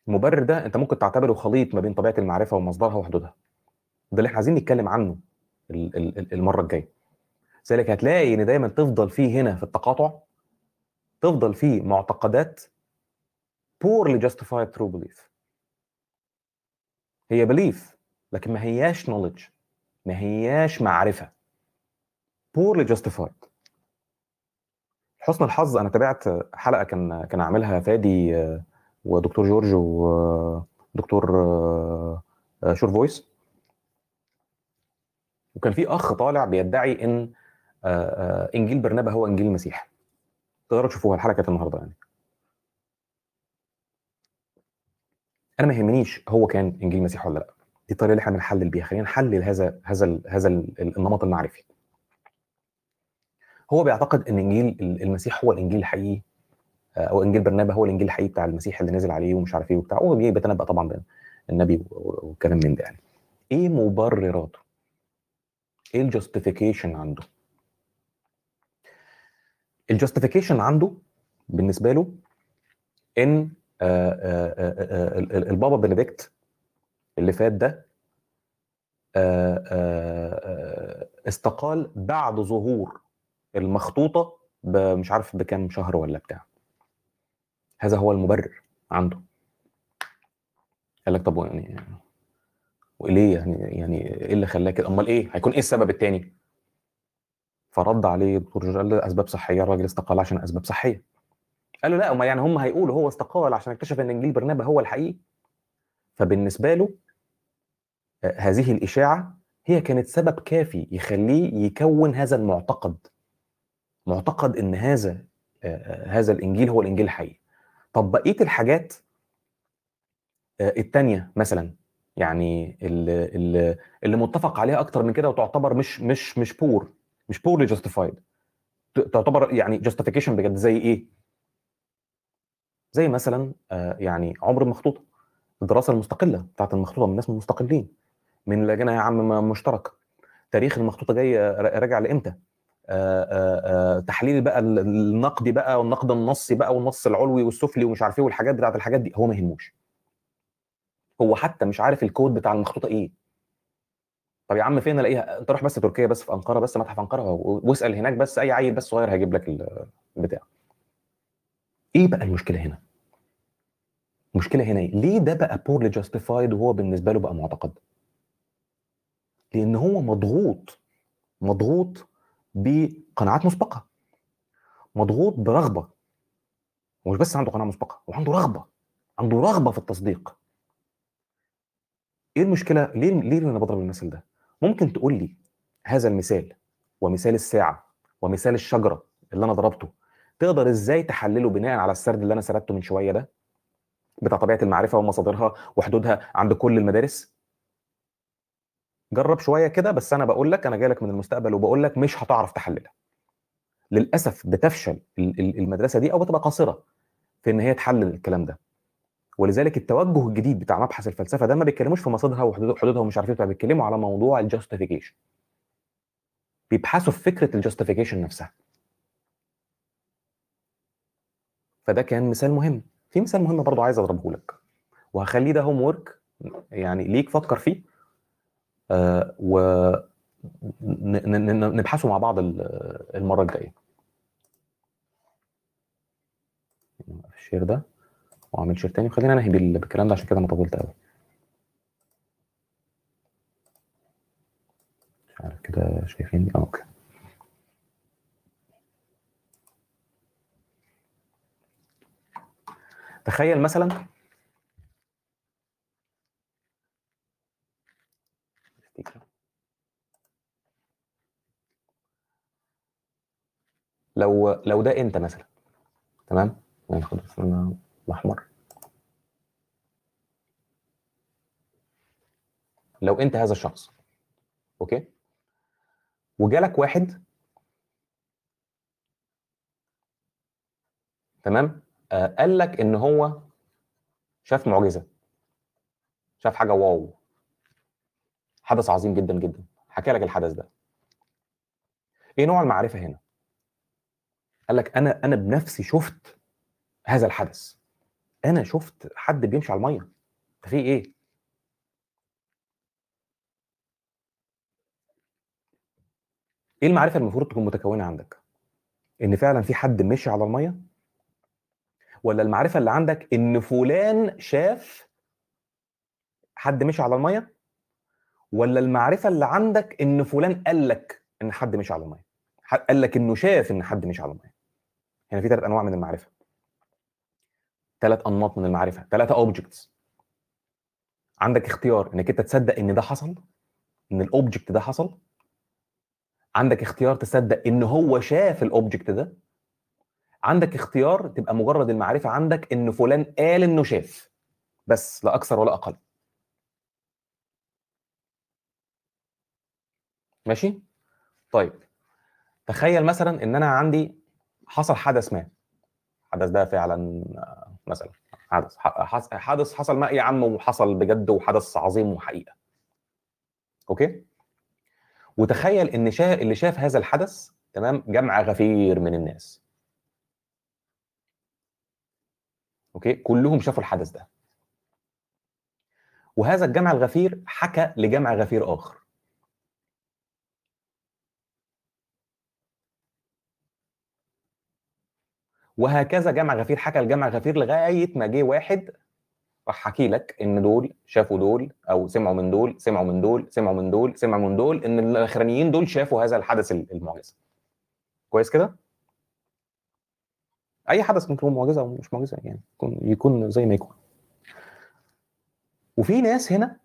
المبرر ده أنت ممكن تعتبره خليط ما بين طبيعة المعرفة ومصدرها وحدودها. ده اللي إحنا عايزين نتكلم عنه ال- ال- ال- المرة الجاية. لذلك هتلاقي إن دايما تفضل فيه هنا في التقاطع تفضل فيه معتقدات poorly justified through belief. هي belief لكن ما هياش knowledge ما هياش معرفة. Poorly justified. حسن الحظ أنا تابعت حلقة كان كان عاملها فادي آه، ودكتور جورج ودكتور آه، آه، شور فويس. وكان في أخ طالع بيدعي إن إنجيل برنابا هو إنجيل المسيح. تقدروا تشوفوها الحلقة النهارده يعني. أنا ما يهمنيش هو كان إنجيل المسيح ولا لأ. دي الطريقة اللي إحنا بنحلل بيها. خلينا نحلل هذا هذا هذا ال- النمط المعرفي. هو بيعتقد إن إنجيل المسيح هو الإنجيل الحقيقي آه، أو إنجيل برنابا هو الإنجيل الحقيقي بتاع المسيح اللي نزل عليه ومش عارف إيه وبتاع. هو بيتنبأ طبعا بالنبي و- و- وكلام من ده يعني. إيه مبرراته؟ إيه ال justification عنده؟ ال justification عنده بالنسبة له إن آه، آه، آه، ال- ال- البابا بنديكت اللي فات ده استقال بعد ظهور المخطوطة مش عارف بكام شهر ولا بتاع. هذا هو المبرر عنده. قال لك طب يعني وليه يعني يعني إيه اللي خلاه كده؟ أمال إيه؟ هيكون إيه السبب التاني؟ فرد عليه دكتور جورج قال له أسباب صحية الراجل استقال عشان أسباب صحية. قال له لا امال يعني هم هيقولوا هو استقال عشان اكتشف إن إنجيل برنابا هو الحقيقي فبالنسبة له آه، هذه الإشاعة هي كانت سبب كافي يخليه يكون هذا المعتقد معتقد إن هذا آه، آه، هذا الإنجيل هو الإنجيل الحقيقي طب بقية الحاجات التانية مثلا يعني اللي, اللي متفق عليها أكتر من كده وتعتبر مش مش مش poor مش poorly justified تعتبر يعني justification بجد زي إيه؟ زي مثلا آه، يعني عمر المخطوطة الدراسة المستقلة بتاعت المخطوطة من الناس المستقلين من لجنة يا عم مشترك تاريخ المخطوطة جاي ر- راجع لإمتى؟ آه، آه، آه، تحليل بقى ال- النقدي بقى والنقد النصي بقى والنص العلوي والسفلي ومش عارف إيه والحاجات بتاعت الحاجات دي. هو ما يهموش. هو حتى مش عارف الكود بتاع المخطوطة إيه. طب يا عم فين ألاقيها؟ أنت روح بس تركيا بس في أنقرة بس متحف أنقرة و- واسأل هناك بس أي عيل بس صغير هيجيب لك ال- البتاع. إيه بقى المشكلة هنا؟ المشكلة هنا إيه؟ ليه ده بقى poorly justified وهو بالنسبة له بقى معتقد؟ لأن هو مضغوط مضغوط بقناعات مسبقة مضغوط برغبة ومش بس عنده قناعة مسبقة وعنده رغبة عنده رغبة في التصديق. إيه المشكلة؟ ليه ليه أنا بضرب المثل ده؟ ممكن تقول لي هذا المثال ومثال الساعة ومثال الشجرة اللي أنا ضربته تقدر إزاي تحلله بناء على السرد اللي أنا سردته من شوية ده؟ بتاع طبيعة المعرفة ومصادرها وحدودها عند كل المدارس؟ جرب شوية كده بس أنا بقول لك أنا جاي لك من المستقبل وبقول لك مش هتعرف تحللها. للأسف بتفشل ال- ال- المدرسة دي أو بتبقى قاصرة في إن هي تحلل الكلام ده. ولذلك التوجه الجديد بتاع مبحث الفلسفة ده ما بيتكلموش في مصادرها وحدود- حدودها ومش عارف إيه بيتكلموا على موضوع ال justification بيبحثوا في فكرة ال justification نفسها. فده كان مثال مهم. في مثال مهم برضو عايز اضربه لك. وهخليه ده homework يعني ليك فكر فيه. آه و نبحثه مع بعض ال- المرة الجاية. ال share ده وأعمل share تاني. وخلينا انهي بال- بالكلام ده عشان كده أنا طولت قوي مش عارف كده شايفين آه okay. تخيل مثلا لو لو ده إنت مثلا تمام؟ ناخد الفرن الأحمر. لو إنت هذا الشخص okay؟ وجالك واحد تمام؟ قال لك إن هو شاف معجزة شاف حاجة wow. حدث عظيم جدا جدا. حكى لك الحدث ده. إيه نوع المعرفة هنا؟ قال لك أنا أنا بنفسي شفت هذا الحدث. أنا شفت حد بيمشي على المية. ده في إيه؟ إيه المعرفة المفروض تكون متكونة عندك؟ إن فعلا في حد مشي على المية؟ ولا المعرفة اللي عندك إن فلان شاف حد مشي على المية؟ ولا المعرفة اللي عندك إن فلان قال لك إن حد مشي على المية؟ قال لك إنه شاف إن حد مشي على المية. هنا في ثلاث أنواع من المعرفة. ثلاث أنماط من المعرفة ثلاثة objects عندك اختيار إنك أنت تصدق إن ده حصل إن ال object ده حصل. عندك اختيار تصدق إن هو شاف ال object ده. عندك اختيار تبقى مجرد المعرفة عندك إن فلان قال إنه شاف بس لا أكثر ولا أقل. ماشي؟ طيب تخيل مثلا إن أنا عندي حصل حدث ما. الحدث ده فعلا مثلا حدث حدث حصل ما يا عم وحصل بجد وحدث عظيم وحقيقة. أوكي؟ وتخيل إن شا... اللي شاف هذا الحدث تمام جمع غفير من الناس. أوكي؟ كلهم شافوا الحدث ده. وهذا الجمع الغفير حكى لجمع غفير آخر. وهكذا جمع غفير حكى لجمع غفير لغاية ما جه واحد راح حكي لك إن دول شافوا دول أو سمعوا من دول سمعوا من دول سمعوا من دول سمعوا من دول إن الأخرانيين دول شافوا هذا الحدث المعجزة. كويس كده؟ أي حدث ممكن يكون معجزة أو مش معجزة يعني يكون يكون زي ما يكون. وفي ناس هنا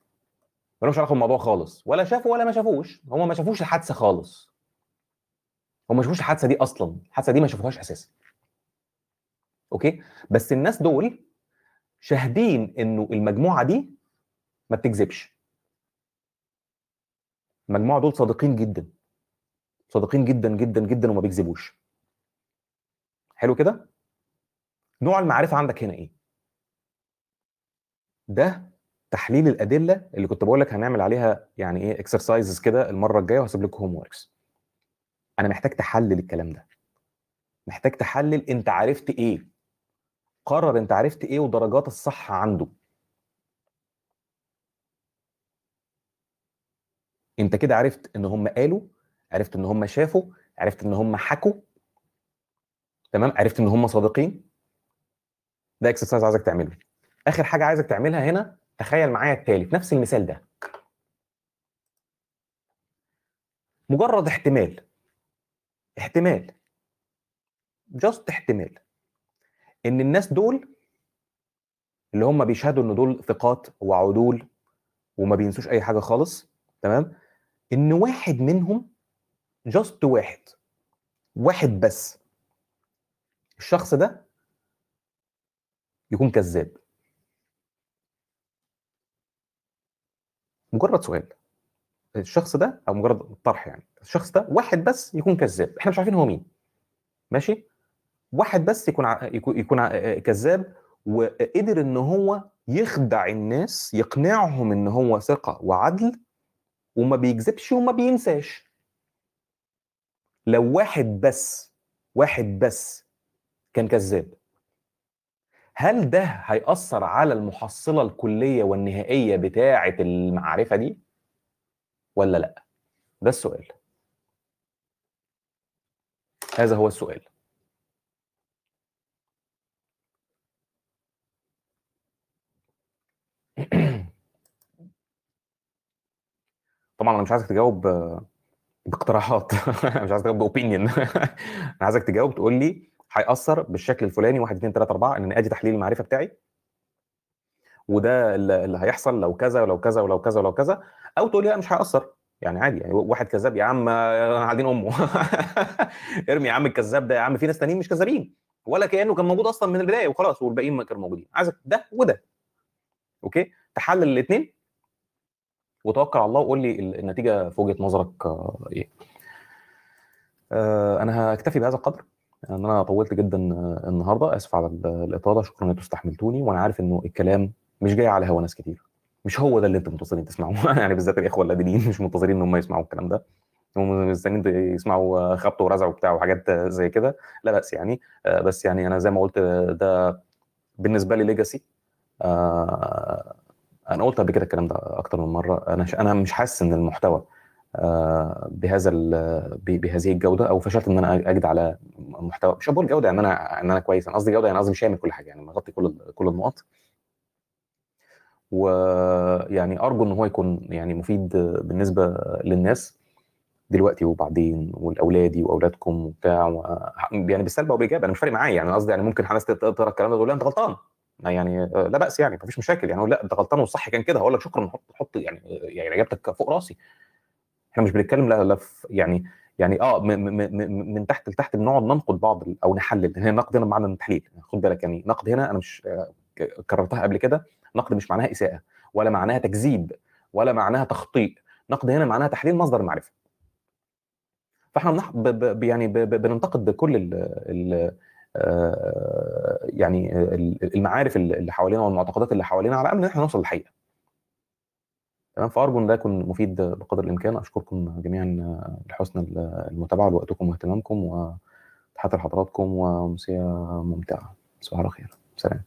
مالهمش علاقة بالموضوع خالص ولا شافوا ولا ما شافوش. هم ما شافوش الحادثة خالص. هم ما شافوش الحادثة دي أصلا. الحادثة دي ما شافوهاش أساسا. أوكي؟ بس الناس دول شاهدين إنه المجموعة دي ما بتكذبش. المجموعة دول صادقين جدا. صادقين جدا جدا جدا وما بيكذبوش. حلو كده؟ نوع المعرفة عندك هنا إيه؟ ده تحليل الأدلة اللي كنت بقول لك هنعمل عليها يعني إيه exercises كده المرة الجاية وهسيب لكم homeworks أنا محتاج تحلل الكلام ده. محتاج تحلل أنت عرفت إيه. قرر أنت عرفت إيه ودرجات الصح عنده. أنت كده عرفت إن هم قالوا عرفت إن هم شافوا عرفت إن هم حكوا تمام؟ عرفت إن هم صادقين؟ ده exercise عايزك تعمله. آخر حاجة عايزك تعملها هنا تخيل معايا التالي في نفس المثال ده. مجرد احتمال. احتمال. just احتمال. إن الناس دول اللي هم بيشهدوا إن دول ثقات وعدول وما بينسوش أي حاجة خالص تمام؟ إن واحد منهم جاست واحد. واحد بس. الشخص ده يكون كذاب. مجرد سؤال. الشخص ده أو مجرد طرح يعني. الشخص ده واحد بس يكون كذاب. إحنا مش عارفين هو مين. ماشي؟ واحد بس يكون ع... يكون, ع... كذاب وقدر إن هو يخدع الناس يقنعهم إن هو ثقة وعدل وما بيكذبش وما بينساش. لو واحد بس واحد بس كان كذاب. هل ده هيأثر على المحصلة الكلية والنهائية بتاعة المعرفة دي؟ ولا لأ؟ ده السؤال. هذا هو السؤال. (clears throat) طبعا أنا مش عايزك تجاوب آه، باقتراحات. (laughs) مش عايزك تجاوب باوبينيون (laughs) أنا عايزك تجاوب تقول لي هيأثر بالشكل الفلاني 1 2 3 4 إن أدي تحليل المعرفة بتاعي. وده اللي هيحصل لو كذا ولو كذا ولو كذا ولو كذا أو تقول لي لا مش هيأثر. يعني عادي يعني واحد كذاب يا عم قاعدين أمه. (laughs) ارمي يا عم الكذاب ده يا عم في ناس تانيين مش كذابين. ولا كأنه كان موجود أصلا من البداية وخلاص والباقيين ما كانوا موجودين. عايزك ده وده. أوكي؟ تحلل الاثنين وتوكل على الله وقول لي ال- النتيجة في وجهة نظرك آه، إيه؟ آه، أنا هكتفي بهذا القدر. ان أنا طولت جدا آه، النهارده. آسف على ال- الإطالة. شكرا ان أنتم استحملتوني. وأنا عارف إنه الكلام مش جاي على هوا ناس كتير. مش هو ده اللي أنتم منتظرين تسمعوه. (laughs) يعني بالذات الإخوة اللادينيين مش منتظرين إن هم يسمعوا الكلام ده. هم مستنيين يسمعوا آه، خبط ورزع وبتاع وحاجات آه، زي كده. لا بأس يعني. بس يعني أنا زي ما قلت ده بالنسبة لي ليجاسي أنا قلت قبل كده الكلام ده أكتر من مرة. أنا أنا مش حاسس إن المحتوى بهذا بهذه الجودة أو فشلت إن أنا أجد على محتوى. مش بقول جودة يعني أنا إن أنا كويس. أنا قصدي جودة يعني قصدي شامل كل حاجة يعني مغطي كل كل النقط ويعني أرجو إن هو يكون يعني مفيد بالنسبة للناس دلوقتي وبعدين ولأولادي وأولادكم وبتاع. يعني بالسلب أو بالإيجاب أنا مش فارق معايا. يعني قصدي يعني ممكن ناس تقرا الكلام ده تقول أنت غلطان. يعني لا بأس يعني مفيش مشاكل. يعني لا أنت غلطان والصح كان كده. هقول لك شكرا حط حط يعني يعني إجابتك فوق راسي. إحنا مش بنتكلم لا لا يعني يعني آه من, تحت لتحت بنقعد ننقد بعض أو نحلل. هنا النقد هنا بمعنى التحليل. خد بالك يعني نقد هنا أنا مش آه، كررتها قبل كده. نقد مش معناها إساءة ولا معناها تكذيب ولا معناها تخطيء نقد هنا معناها تحليل مصدر المعرفة. فإحنا بنح... ب... ب... يعني ب... ب... بننتقد كل ال... ال... آه، يعني ال- المعارف اللي حوالينا والمعتقدات اللي حوالينا على أمل إن إحنا نوصل للحقيقة. تمام. فأرجو إن ده يكون مفيد بقدر الإمكان. أشكركم جميعا لحسن المتابعة لوقتكم واهتمامكم وتحياتي لحضراتكم وامسيه ممتعة. تصبحوا على خير سلام.